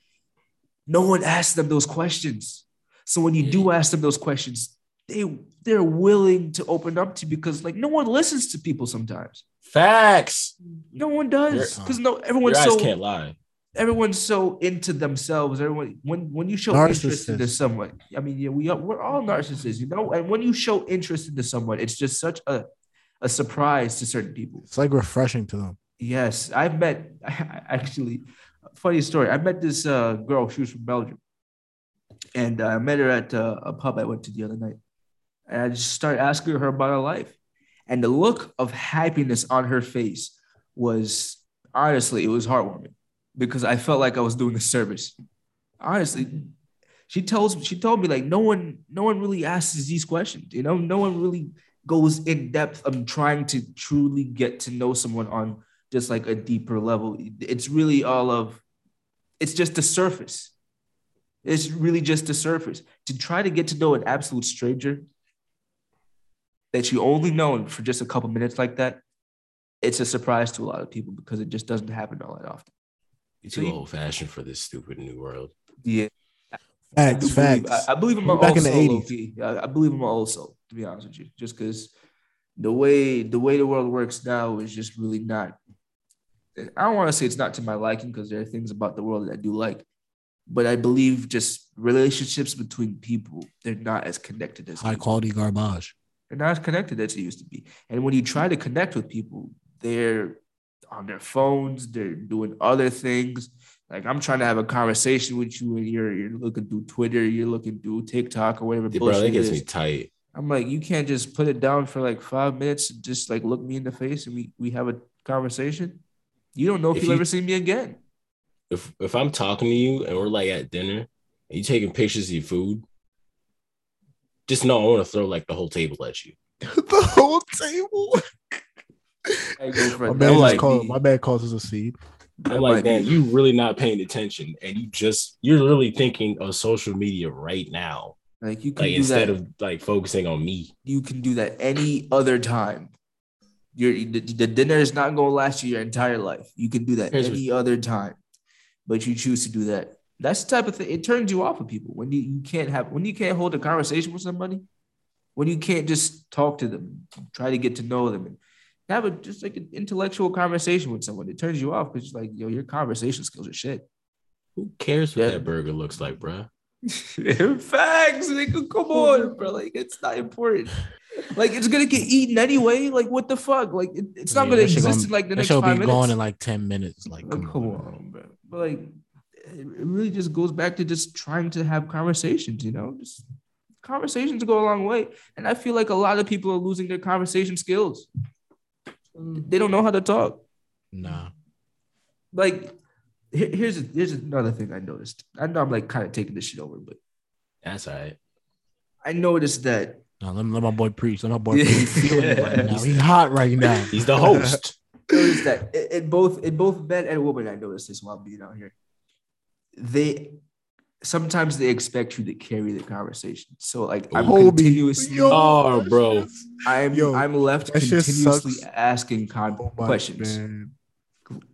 S2: No one asks them those questions. So when you do ask them those questions, they they're willing to open up to because like no one listens to people sometimes.
S4: Facts.
S2: No one does because no everyone's so
S4: can't lie.
S2: Everyone's so into themselves. Everyone when when you show interest into someone, I mean, yeah, we are we're all narcissists, you know. And when you show interest into someone, it's just such a a surprise to certain people.
S1: It's like refreshing to them.
S2: Yes, I've met actually. Funny story. I met this uh, girl. She was from Belgium, and uh, I met her at uh, a pub I went to the other night and I just started asking her about her life. And the look of happiness on her face was honestly, it was heartwarming because I felt like I was doing a service. Honestly, she tells she told me like no one no one really asks these questions, you know, no one really goes in depth of trying to truly get to know someone on just like a deeper level. It's really all of it's just the surface. It's really just the surface. To try to get to know an absolute stranger that you only know for just a couple minutes like that, it's a surprise to a lot of people because it just doesn't happen all that often.
S4: You're too so old fashioned for this stupid new world.
S2: Yeah.
S1: Facts, I facts.
S2: Believe, I, I, believe in my back in the 80s. I, I believe in my old soul, to be honest with you. Just because the way the way the world works now is just really not I don't want to say it's not to my liking because there are things about the world that I do like, but I believe just relationships between people, they're not as connected as
S1: high quality garbage.
S2: They're not as connected as they used to be. And when you try to connect with people, they're on their phones, they're doing other things. Like I'm trying to have a conversation with you, and you're you're looking through Twitter, you're looking through TikTok or whatever.
S4: Yeah, bro, that gets is. me tight.
S2: I'm like, you can't just put it down for like five minutes and just like look me in the face and we we have a conversation. You don't know if, if you'll you, ever see me again.
S4: if if I'm talking to you and we're like at dinner and you taking pictures of your food, just know I want to throw like the whole table at you.
S1: the whole table.
S2: I go for
S1: My
S2: that
S1: bad,
S2: might
S1: just call,
S2: be-
S1: my bad calls us a seed.
S4: I'm like,
S2: might be-
S4: man, you really not paying attention, and you just you're really thinking of social media right now,
S2: like you can
S4: like
S2: do
S4: instead
S2: that.
S4: of like focusing on me.
S2: you can do that any other time. Your the, the dinner is not going to last you your entire life. You can do that
S4: Here's what-
S2: any other time, but you choose to do that. That's the type of thing. It turns you off of people when you, you can't have when you can't hold a conversation with somebody, when you can't just talk to them, try to get to know them, and have a just like an intellectual conversation with someone. It turns you off because like yo, your conversation skills are shit.
S4: Who cares what
S2: Yeah.
S4: that burger looks like, bro?
S2: Facts, nigga. Come on, bro. Like it's not important. Like it's gonna get eaten anyway. Like what the fuck? Like it- it's not
S1: Yeah,
S2: gonna exist
S1: gonna-
S2: in like the next five
S1: be
S2: minutes.
S1: gone in like 10 minutes. Like,
S2: Like,
S1: come,
S2: come
S1: on.
S2: on, bro. But like, it really just goes back to just trying to have conversations. You know, just conversations go a long way. And I feel like a lot of people are losing their conversation skills. They don't know how to talk.
S1: Nah.
S2: Like, here- here's here's another thing I noticed. I know I'm like kind of taking this shit over, but
S4: That's all right.
S2: I noticed that
S1: No, let, let my boy preach. Let my boy preach. He's feeling it right now. He's hot right now.
S4: He's the host.
S2: noticed that in in both in both men and women, I noticed this while being out here. They sometimes they expect you to carry the conversation. So like I'm
S1: Hobie.
S2: continuously
S1: Yo,
S4: Oh, bro.
S2: I'm
S1: Yo,
S2: I'm left continuously asking con-
S1: Oh
S2: questions.
S1: man.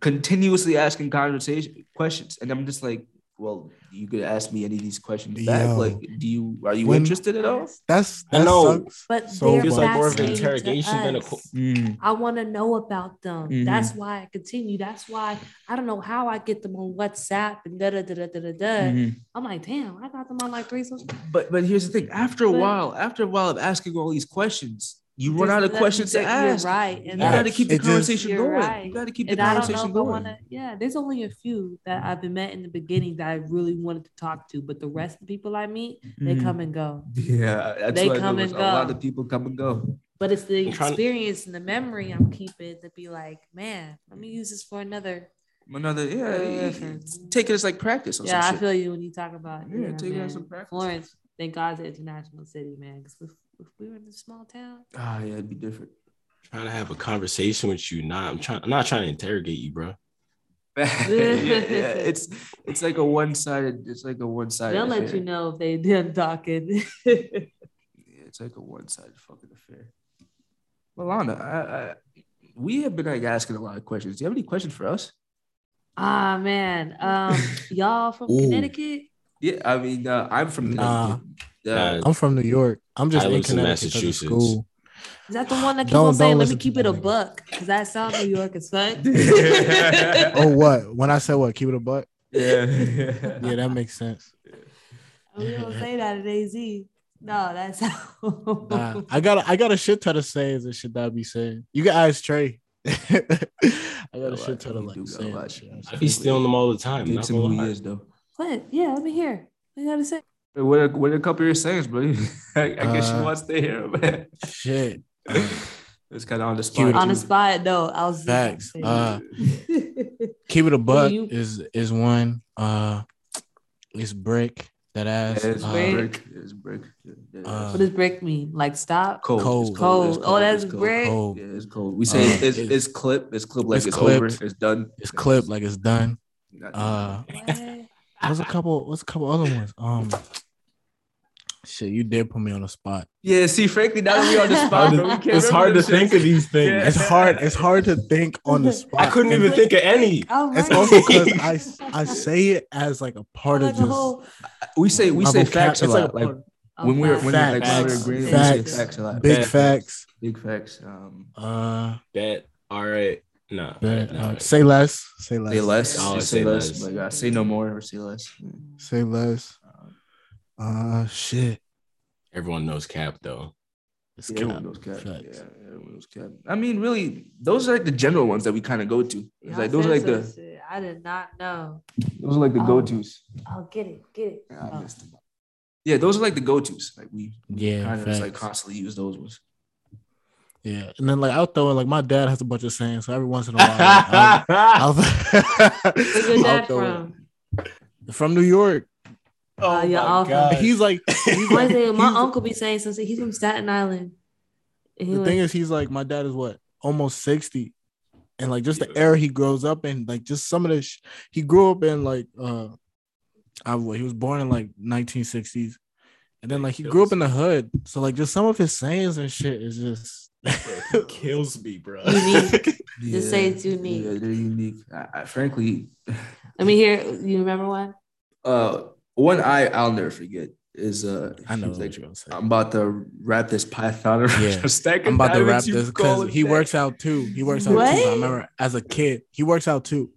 S2: Continuously asking conversation questions. And I'm just like, well, you could ask me any of these questions back.
S1: Yo.
S2: Like, do you are you
S1: When-
S2: interested at all?
S1: That's
S4: I know.
S1: sucks.
S3: But
S1: So
S3: they're
S1: Feels like more of an
S4: interrogation than a
S3: us.
S4: qu-
S3: I want to know about them.
S2: Mhm.
S3: That's why I continue. That's why I don't know how I get them on WhatsApp and da da da da da da. da.
S2: Mhm.
S3: I'm like, damn, I got them on like three social.
S2: But but here's the thing. After a
S3: But-
S2: while, after a while of asking all these questions, you run out of
S3: let-
S2: questions to
S3: you're
S2: ask.
S3: right. And
S2: You got to keep the
S1: It just-
S2: conversation going.
S3: right.
S2: You got to keep the
S3: and I don't know
S2: conversation going.
S3: want to. Yeah, there's only a few that I've been met in the beginning that I really wanted to talk to, but the rest of the people I meet, they
S2: Mhm.
S3: come and go.
S2: Yeah, that's
S3: They
S2: what I
S3: come
S2: noticed.
S3: and
S2: A lot of people come and go.
S3: But it's the
S4: I'm trying-
S3: experience and the memory I'm keeping to be like, man, let me use this for another.
S2: Another, yeah,
S3: Uh,
S2: take it as like practice or
S3: Yeah, I
S2: shit.
S3: feel you when you talk about.
S2: Yeah,
S3: you know,
S2: take it as some practice.
S3: Florence, thank God it's an international city, man. Because if, if we were in a small town,
S2: Ah, yeah, it'd be different.
S4: trying to have a conversation with you. Not I'm trying I'm not trying to interrogate you, bro.
S2: yeah, yeah, it's it's like a one sided. It's like a one sided.
S3: they'll let you know if they done talking.
S2: Yeah, it's like a one sided fucking affair. Milana, I, I, we have been like asking a lot of questions. Do you have any questions for us?
S3: ah man, um, y'all from
S1: Ooh.
S3: Connecticut?
S2: Yeah, I mean, uh, I'm from
S1: Nah.
S2: Connecticut. Uh,
S1: I'm from New York. I'm just
S4: I
S1: in
S4: live in
S1: of
S4: Massachusetts.
S1: school.
S3: Is that the one that keep
S1: Don't-
S3: on saying, "Let me keep
S1: to
S3: it a buck"? Because that sounds New York as fuck.
S1: Oh, what? When I said what? Keep it a buck?
S2: yeah.
S1: Yeah, that makes sense.
S3: we don't say that at AZ. No, that's how.
S1: Nah, I got I got a shit ton of sayings and shit that I be saying. You can ask Trey. I got
S2: a
S1: a shit ton of like
S2: do got a
S1: sayings.
S2: lot.
S1: and shit.
S4: I be stealing them all the time.
S2: Gives
S4: Not
S2: him
S4: gonna
S2: he is, though.
S3: what? Yeah, let me hear. What you gotta say?
S2: What are, what a couple of your sayings, bro? I, I guess she
S1: Uh,
S2: wants to hear them.
S1: Shit.
S2: it's kind of on the spot.
S1: Cute.
S3: On the spot, no. I was
S1: Facts. Uh, Keep it a buck
S3: you-
S1: is is one. Uh, it's brick that ass.
S2: Yeah, it's
S1: uh,
S2: brick. It's brick. Yeah, yeah,
S1: Uh,
S3: what does break mean? Like stop?
S2: cold.
S1: cold.
S2: It's
S3: Cold.
S2: It's
S3: Oh, that's
S2: It's cold.
S3: brick.
S1: cold.
S2: Yeah, it's cold. We say
S1: Uh,
S2: it's, it's,
S1: it's-
S2: clip. It's clip like
S1: it's
S2: it's, over. It's done.
S1: It's clip like it's done. Uh,
S3: What?
S1: what's a couple? What's a couple other ones? Um, shit, you did put me on the spot.
S2: yeah. See, frankly, now that we on the spot, bro, we
S4: it's hard to
S2: remember
S4: think of these things.
S2: Yeah.
S1: It's hard. It's hard to think on the spot.
S4: I couldn't
S1: And
S4: even think of any.
S3: All
S1: It's
S3: right.
S1: also because I I say it as like a part
S3: Like
S1: of
S3: a
S1: just
S3: whole-
S2: We say we say facts a lot.
S1: like
S2: Like,
S1: a part-
S2: when we're when
S1: Facts.
S2: like we're
S1: Facts.
S2: agreeing, we
S1: Facts.
S2: say facts a lot.
S1: big
S4: Bad
S1: facts.
S2: Big facts. Um,
S1: Uh,
S4: Bet. All right. No.
S1: but,
S4: no.
S1: uh, say less. Say less.
S2: say less.
S4: Oh,
S2: say,
S4: say
S2: less.
S4: less.
S2: Like uh, say no more or say less.
S1: Say less. Uh, shit.
S4: Everyone knows Cap though.
S1: It's
S2: Yeah, everyone knows cap.
S1: Facts.
S2: Yeah, everyone knows cap. I mean, really, those are like the general ones that we kind of go to. It's
S3: Y'all
S2: like those are like
S3: said
S2: the
S3: shit. I did not know.
S2: those are like the
S3: Oh.
S2: go tos.
S3: Oh, get it, get it.
S2: Yeah, I
S3: Oh.
S2: missed them. Yeah, those are like the go tos. Like we
S1: Yeah,
S2: kind of just like constantly use those ones.
S1: Yeah, and then like I'll throw in like my dad has a bunch of sayings, so every once in a while, I'll, I'll,
S3: Where's your
S1: I'll
S3: dad
S1: throw
S3: from?
S1: it. from New York.
S3: Oh, yeah, all from-
S1: He's like, he's like
S3: my
S1: he's-
S3: uncle be saying something. He's from Staten Island. And
S1: the
S3: was,
S1: thing is, he's like, my dad is what almost sixty, and like just the era he grows up in, like just some of the sh- he grew up in like uh, I what he was born in like 1960s, and then like he grew up in the hood, so like just some of his sayings and shit is just
S4: It kills me, bro.
S3: Unique. Just say it's unique.
S2: Yeah, they're unique. I, I, frankly,
S3: Let me hear. You remember one?
S2: uh, one I I'll never forget is uh,
S1: I know what
S2: like,
S1: you're say.
S2: I'm about to wrap this python around
S1: Yeah.
S2: a stack of
S1: I'm about to wrap
S2: you
S1: this
S2: call
S1: because he
S2: that.
S1: works out too. He works out too. I remember as a kid, he works out too.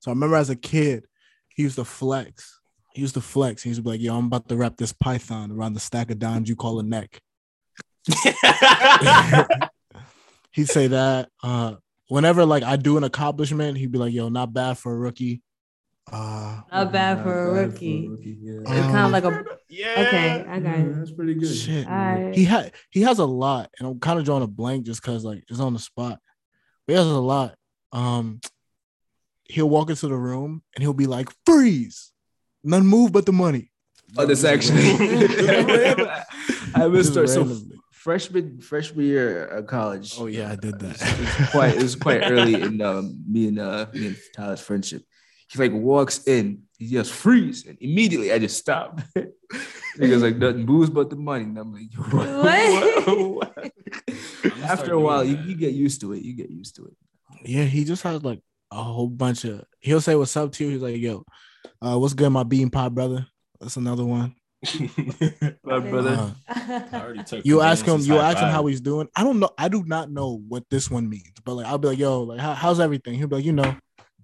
S1: So I remember as a kid, he used to flex. He used to flex. He used to be like, "Yo, I'm about to wrap this python around the stack of dimes you call a neck." He'd say that. Uh, whenever like I do an accomplishment, he'd be like, "Yo, not bad for a rookie." Uh,
S3: Not bad for a
S2: bad
S3: rookie.
S2: yeah.
S3: It's kind of like a.
S4: yeah.
S3: Okay, I got
S2: Yeah,
S3: it.
S2: that's pretty good.
S1: shit.
S3: Alright.
S1: He had he has a lot, and I'm kind of drawing a blank just because like it's on the spot. But he has a lot. Um, he'll walk into the room and he'll be like, "Freeze! None move but the money."
S2: Oh, that's actually. I missed
S1: Just
S2: so freshman freshman year of college.
S1: Oh yeah, I did
S2: It's
S1: that.
S2: quite it was quite early in um, me and uh me and Tyler's friendship. He like walks in, he just freeze, and immediately I just stop. Niggas like nothing booze but the money. And I'm like, what?
S3: What?
S2: After a while, you, you get used to it. You get used to it.
S1: yeah, he just has like a whole bunch of. He'll say what's up to you. He's like, "Yo, uh, what's good, my bean pie brother?" That's another one.
S2: My brother.
S1: Uh,
S4: I already took
S1: you ask him, you
S4: high
S1: ask him how he's doing. I don't know. I do not know what this one means, but like I'll be like, "Yo, like how, how's everything?" He'll be like, "You know,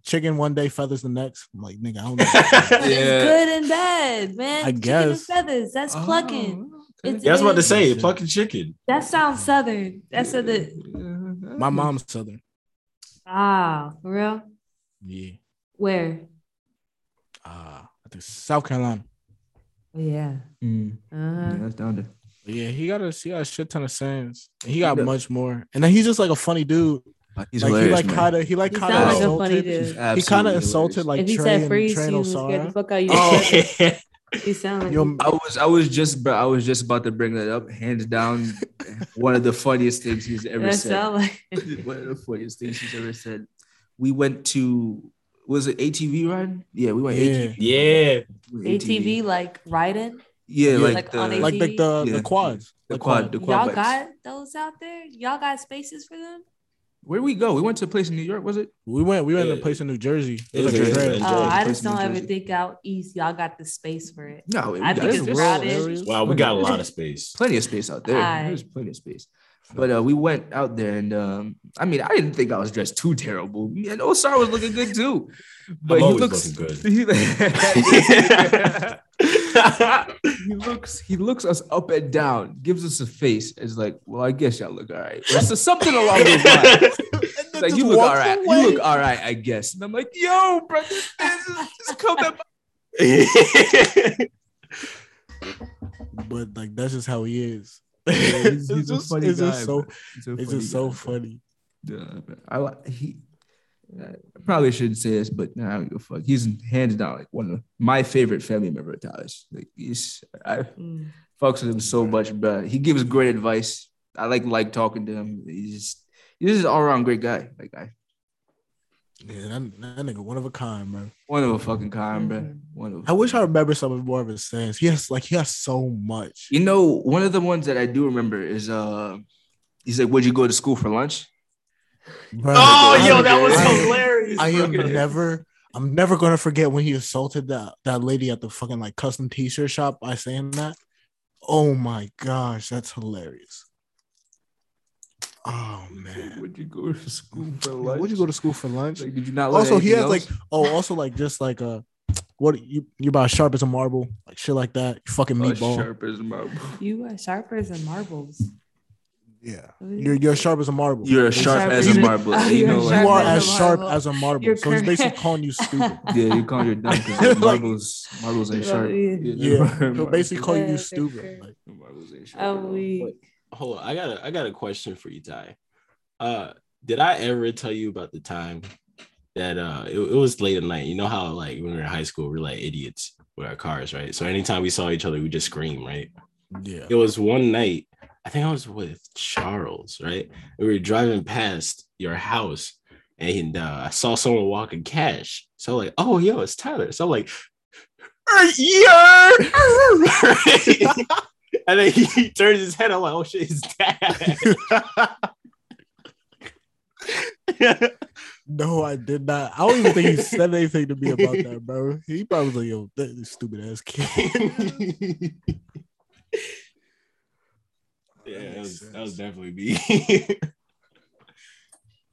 S1: chicken one day, feathers the next." I'm like, "Nigga, I don't know."
S2: Yeah.
S3: good and bad, man.
S1: I
S3: Chicken and
S1: guess.
S3: feathers. That's plucking.
S2: Oh,
S3: It's-
S4: Yeah, I was about to say
S1: is.
S4: plucking chicken.
S3: That sounds southern. That's a the
S1: My mom's southern.
S3: ah for real.
S1: Yeah.
S3: Where?
S1: Uh, I think South Carolina.
S3: Oh yeah.
S2: Mm,
S3: Uh
S2: yeah, that's down there.
S1: Yeah, he got a he got a shit ton of sayings. He got much more, and then he's just like a funny dude.
S2: He's
S1: like he like kind of he like kind of
S3: like funny
S1: insulted.
S3: dude.
S1: He kind of
S2: absolutely
S1: insulted like
S3: if he
S1: Trey
S3: said
S1: and
S3: freeze,
S1: Trey
S3: you
S1: and
S3: was scared the fuck out you.
S4: Oh,
S3: He sound like
S1: Yo,
S2: I was I was just bro, I was just about to bring that up. Hands down, one of the funniest things he's ever
S3: that
S2: said.
S3: sound like
S2: one of the funniest things he's ever said. We went to was it ATV ride? Yeah, we went
S1: Yeah.
S2: ATV.
S4: yeah.
S2: We went
S3: ATV like riding.
S2: Yeah,
S1: Yeah.
S2: like,
S3: Like
S2: the
S3: on
S1: like the the,
S2: Yeah.
S1: the quads,
S2: The
S1: the
S2: quad, the quad.
S3: Y'all
S2: bikes.
S3: got those out there? Y'all got spaces for them?
S2: Where we go? We went to a place in New York, was it?
S1: We went we went to a place in New Jersey. It
S4: It
S1: was
S4: was
S1: like a
S4: in-
S3: Oh, I just don't ever think out east. Y'all got the space for it.
S2: No,
S3: I think
S2: there's
S3: it's
S2: real-
S3: crowded.
S1: areas.
S4: Wow, we got a lot of space.
S2: plenty of space out there.
S3: Aye.
S2: There's plenty of space. But uh, we went out there, and um, I mean, I didn't think I was dressed too terrible. And Osar was looking good too. But he
S4: always
S2: looks
S4: looking
S2: He, looks he looks us up and down, gives us a face. It's like, well, I guess y'all look all right. Or so something along those lines. Like you look all right. You look all right, I guess. And I'm like, yo, bro, this, is just come at my
S1: But like that's just how he is.
S2: he's-
S1: it's
S2: he's a
S1: just,
S2: funny
S1: it's just
S2: guy,
S1: so.
S2: He's a
S1: it's
S2: funny
S1: just so
S2: guy, bro.
S1: funny.
S2: Yeah, I like he. I probably shouldn't say this, but nah, I don't give a fuck. He's hands down like one of my favorite family member of Tyler's. Like he's, I
S3: Mm.
S2: fucks with him so much, but He gives great advice. I like like talking to him. He's just he's just an all around great guy. Like I,
S1: Yeah, that, that nigga one of a kind, bro.
S2: one of a fucking kind, bro.
S3: Mhm.
S2: One of.
S1: I wish I remember some of more of his sayings. He has like he has so much.
S2: You know, one of the ones that I do remember is uh, he's like, "Would you go to school for lunch?"
S1: Bro,
S4: Oh,
S1: I-
S4: yo, that was
S1: I-
S4: hilarious.
S1: I am
S4: bro.
S1: never, I'm never gonna forget when he assaulted that that lady at the fucking like custom t-shirt shop by saying that. Oh my gosh, that's hilarious. Oh man,
S2: Would you go to school for lunch?
S1: would you go to school for lunch?
S2: Like, did you not?
S1: also, he has
S2: anything
S1: like, oh, also like just like uh, what you you about sharp as a marble, like shit like that. You fucking
S2: else? Oh,
S1: meatball.
S2: sharp as a marble.
S3: You are sharper than marbles.
S1: Yeah, you're you're sharp as a marble.
S2: You're as
S1: Basically.
S2: sharp as a marble. You
S3: you're
S2: know,
S1: You are
S3: as
S1: as
S3: a
S1: sharp
S3: marble.
S1: as a marble.
S3: You're
S1: so he's basically calling you stupid.
S2: yeah, you call your dumb because
S1: Like-
S2: marbles, marbles ain't sharp.
S3: yeah.
S1: Yeah, he'll basically call you stupid. Like,
S2: marbles ain't sharp.
S3: Oh, we.
S4: Hold on, I got a I got a question for you, Ty. Uh, did I ever tell you about the time that uh it, it was late at night? You know how like when we were in high school, we are like idiots with our cars, right? So anytime we saw each other, we just scream, right?
S1: Yeah.
S4: It was one night. I think I was with Charles, right? We were driving past your house, and uh, I saw someone walking cash. So like, oh yo, it's Tyler. So I'm like, yeah. and then he turns his head. I'm like, oh shit, his dad.
S1: no, I did not. I don't even think he said anything to me about that, bro. He probably was like, yo, that stupid ass kid.
S4: yeah, that was, that was definitely me.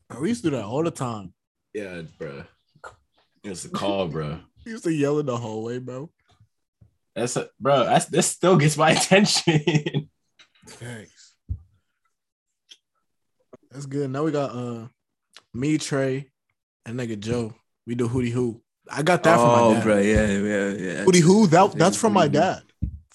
S1: we used to do that all the time.
S4: Yeah, bro. It's a call, bro.
S1: He used to yell in the hallway, bro.
S4: That's a, bro. That's this still gets my attention.
S1: Thanks. That's good. Now we got uh me, Trey, and nigga Joe. We do hootie hoo. I got that
S2: oh,
S1: from my dad.
S2: bro, yeah, yeah, yeah.
S1: Hootie hoo. That that's from my dad.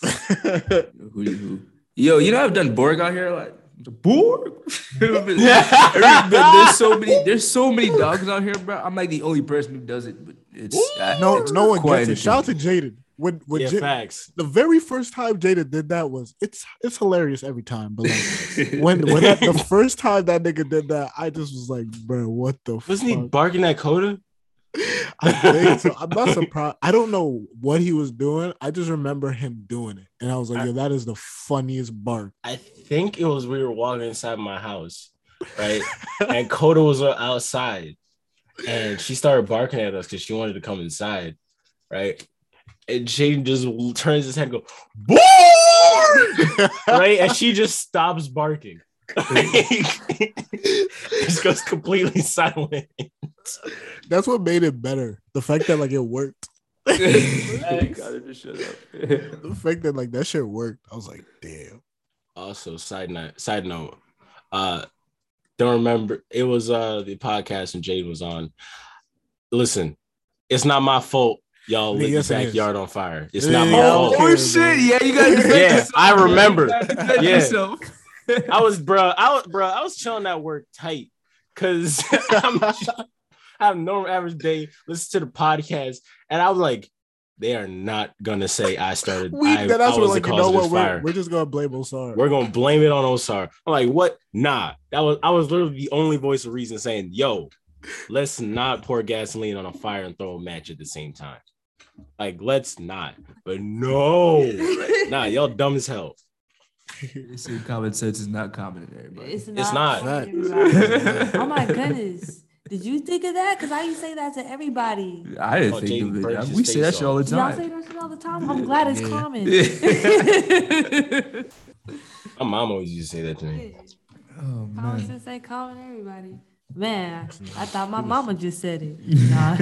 S2: hootie hoo. Yo, you know I've done Borg out here like the Borg. there's so many. There's so many dogs out here, bro. I'm like the only person who does it, but it's uh,
S1: no,
S2: it's
S1: no one gets it. Shout out to Jaden. When when
S4: yeah,
S1: J-
S4: facts.
S1: the very first time Jada did that was it's it's hilarious every time. But like when when that, the first time that nigga did that, I just was like, bro, what the
S4: wasn't
S1: fuck?
S4: he barking at Coda?
S1: I think so. I'm not surprised. I don't know what he was doing. I just remember him doing it, and I was like,
S4: I,
S1: yo, that is the funniest bark.
S4: I think it was we were walking inside my house, right, and Coda was outside, and she started barking at us because she wanted to come inside, right and Shane just turns his head and go, right? And she just stops barking. just goes completely silent.
S1: That's what made it better. The fact that like it worked. the fact that like that shit worked. I was like, damn.
S4: Also, side note, side note, uh, don't remember it was uh the podcast and Jade was on. Listen, it's not my fault y'all lit yes, the backyard on fire. It's not my fault.
S2: Oh shit! Yeah, you got.
S4: yeah, I remember. yeah, I was, bro. I was, bro. I was chilling at work tight because I'm, I have normal average day. Listen to the podcast, and I was like, they are not gonna say I started.
S1: We,
S4: I,
S1: that's I what, like, you know what? We're, we're, just gonna blame Osar.
S4: We're gonna blame it on Osar. I'm like, what? Nah, that was I was literally the only voice of reason saying, "Yo, let's not pour gasoline on a fire and throw a match at the same time." Like, let's not. But no, nah, y'all dumb as hell.
S2: It's common sense is not common in
S3: everybody. It's not.
S4: It's not.
S3: oh my goodness. Did you think of that? Because I used to say that to everybody.
S2: I didn't oh, think Jay of it. We say that shit all the time.
S3: Y'all say that shit all the time. I'm glad it's common.
S4: My mom always used to say that to
S3: me. Oh man. I was just say common everybody. Man, I thought my mama just said it. Nah.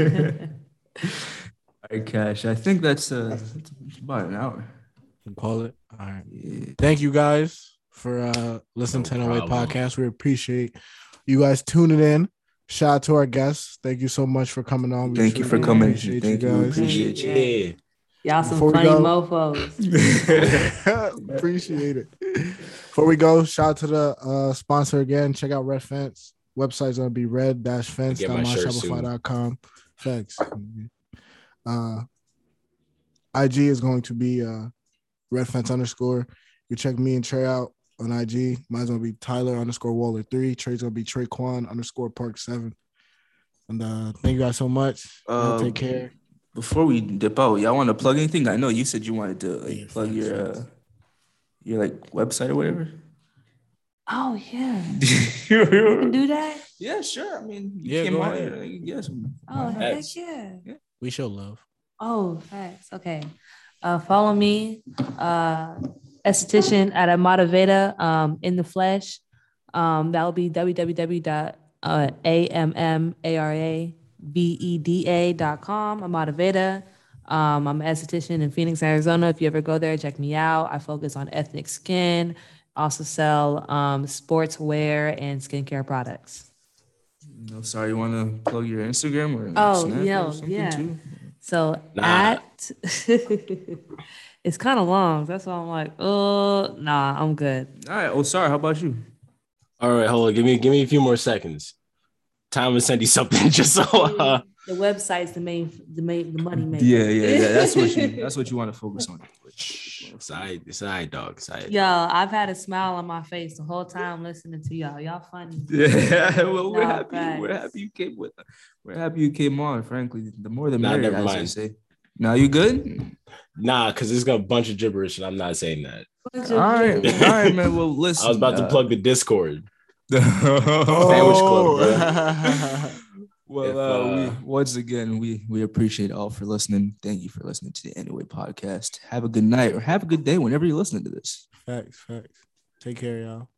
S2: All right, Cash. I think that's uh that's about an hour.
S1: Call it. All right. Thank you guys for uh listening no to 1008 podcast. We appreciate you guys tuning in. Shout out to our guests. Thank you so much for coming on.
S2: We Thank you for coming. Appreciate Thank you guys.
S4: Appreciate you.
S3: Y'all some Before funny mofos.
S1: appreciate it. Before we go, shout out to the uh, sponsor again. Check out Red Fence. Website's gonna be red dash fence fence.myshopify.com. Thanks. Uh, IG is going to be uh, red fence underscore. You check me and Trey out on IG. Mine's gonna be Tyler underscore Waller three. Trey's gonna be Trey Quan underscore Park seven. And uh, thank you guys so much. Uh, take care.
S2: Before we dip out, y'all want to plug anything? I know you said you wanted to like, plug your uh, your like website or whatever.
S3: Oh yeah, you can do that.
S2: Yeah, sure. I mean,
S1: yeah, go ahead.
S2: Like, yes.
S3: Oh heck yeah. yeah.
S1: We show love.
S3: Oh, thanks. Okay. Uh, follow me, uh, esthetician at Amadaveda um, in the flesh. Um, that will be www.ammaraVeda.com. Amadaveda. Um, I'm an esthetician in Phoenix, Arizona. If you ever go there, check me out. I focus on ethnic skin, also sell um, sportswear and skincare products.
S2: No, sorry, you want to plug your Instagram or
S3: oh, yeah, yeah. Too? So nah. at it's kind of long. That's why I'm like, oh nah, I'm good.
S2: All right. Oh, sorry. How about you?
S4: All right, hold on. Give me give me a few more seconds. Time to send you something just so uh,
S3: the website's the main, the main, the money maker.
S2: Yeah, yeah, yeah. That's what you. That's what you want to focus on.
S4: Side side dog side.
S3: Yo, I've had a smile on my face the whole time listening to y'all. Y'all funny.
S2: Yeah, well, we're
S3: Nah,
S2: happy. We're happy you came with. We're happy you came on. Frankly, the more the
S4: Nah,
S2: merrier.
S4: never
S2: as they
S4: mind.
S2: say. Now you good?
S4: Nah, because it's got a bunch of gibberish, and I'm not saying that.
S2: All right, all right, man. Well, listen.
S4: I was about to
S2: uh,
S4: plug the Discord.
S2: Sandwich
S1: Oh.
S2: Well,
S4: If,
S2: uh,
S4: uh,
S2: we once again we we appreciate all for listening. Thank you for listening to the Anyway podcast. Have a good night or have a good day whenever you're listening to this.
S1: facts, facts. Take care, y'all.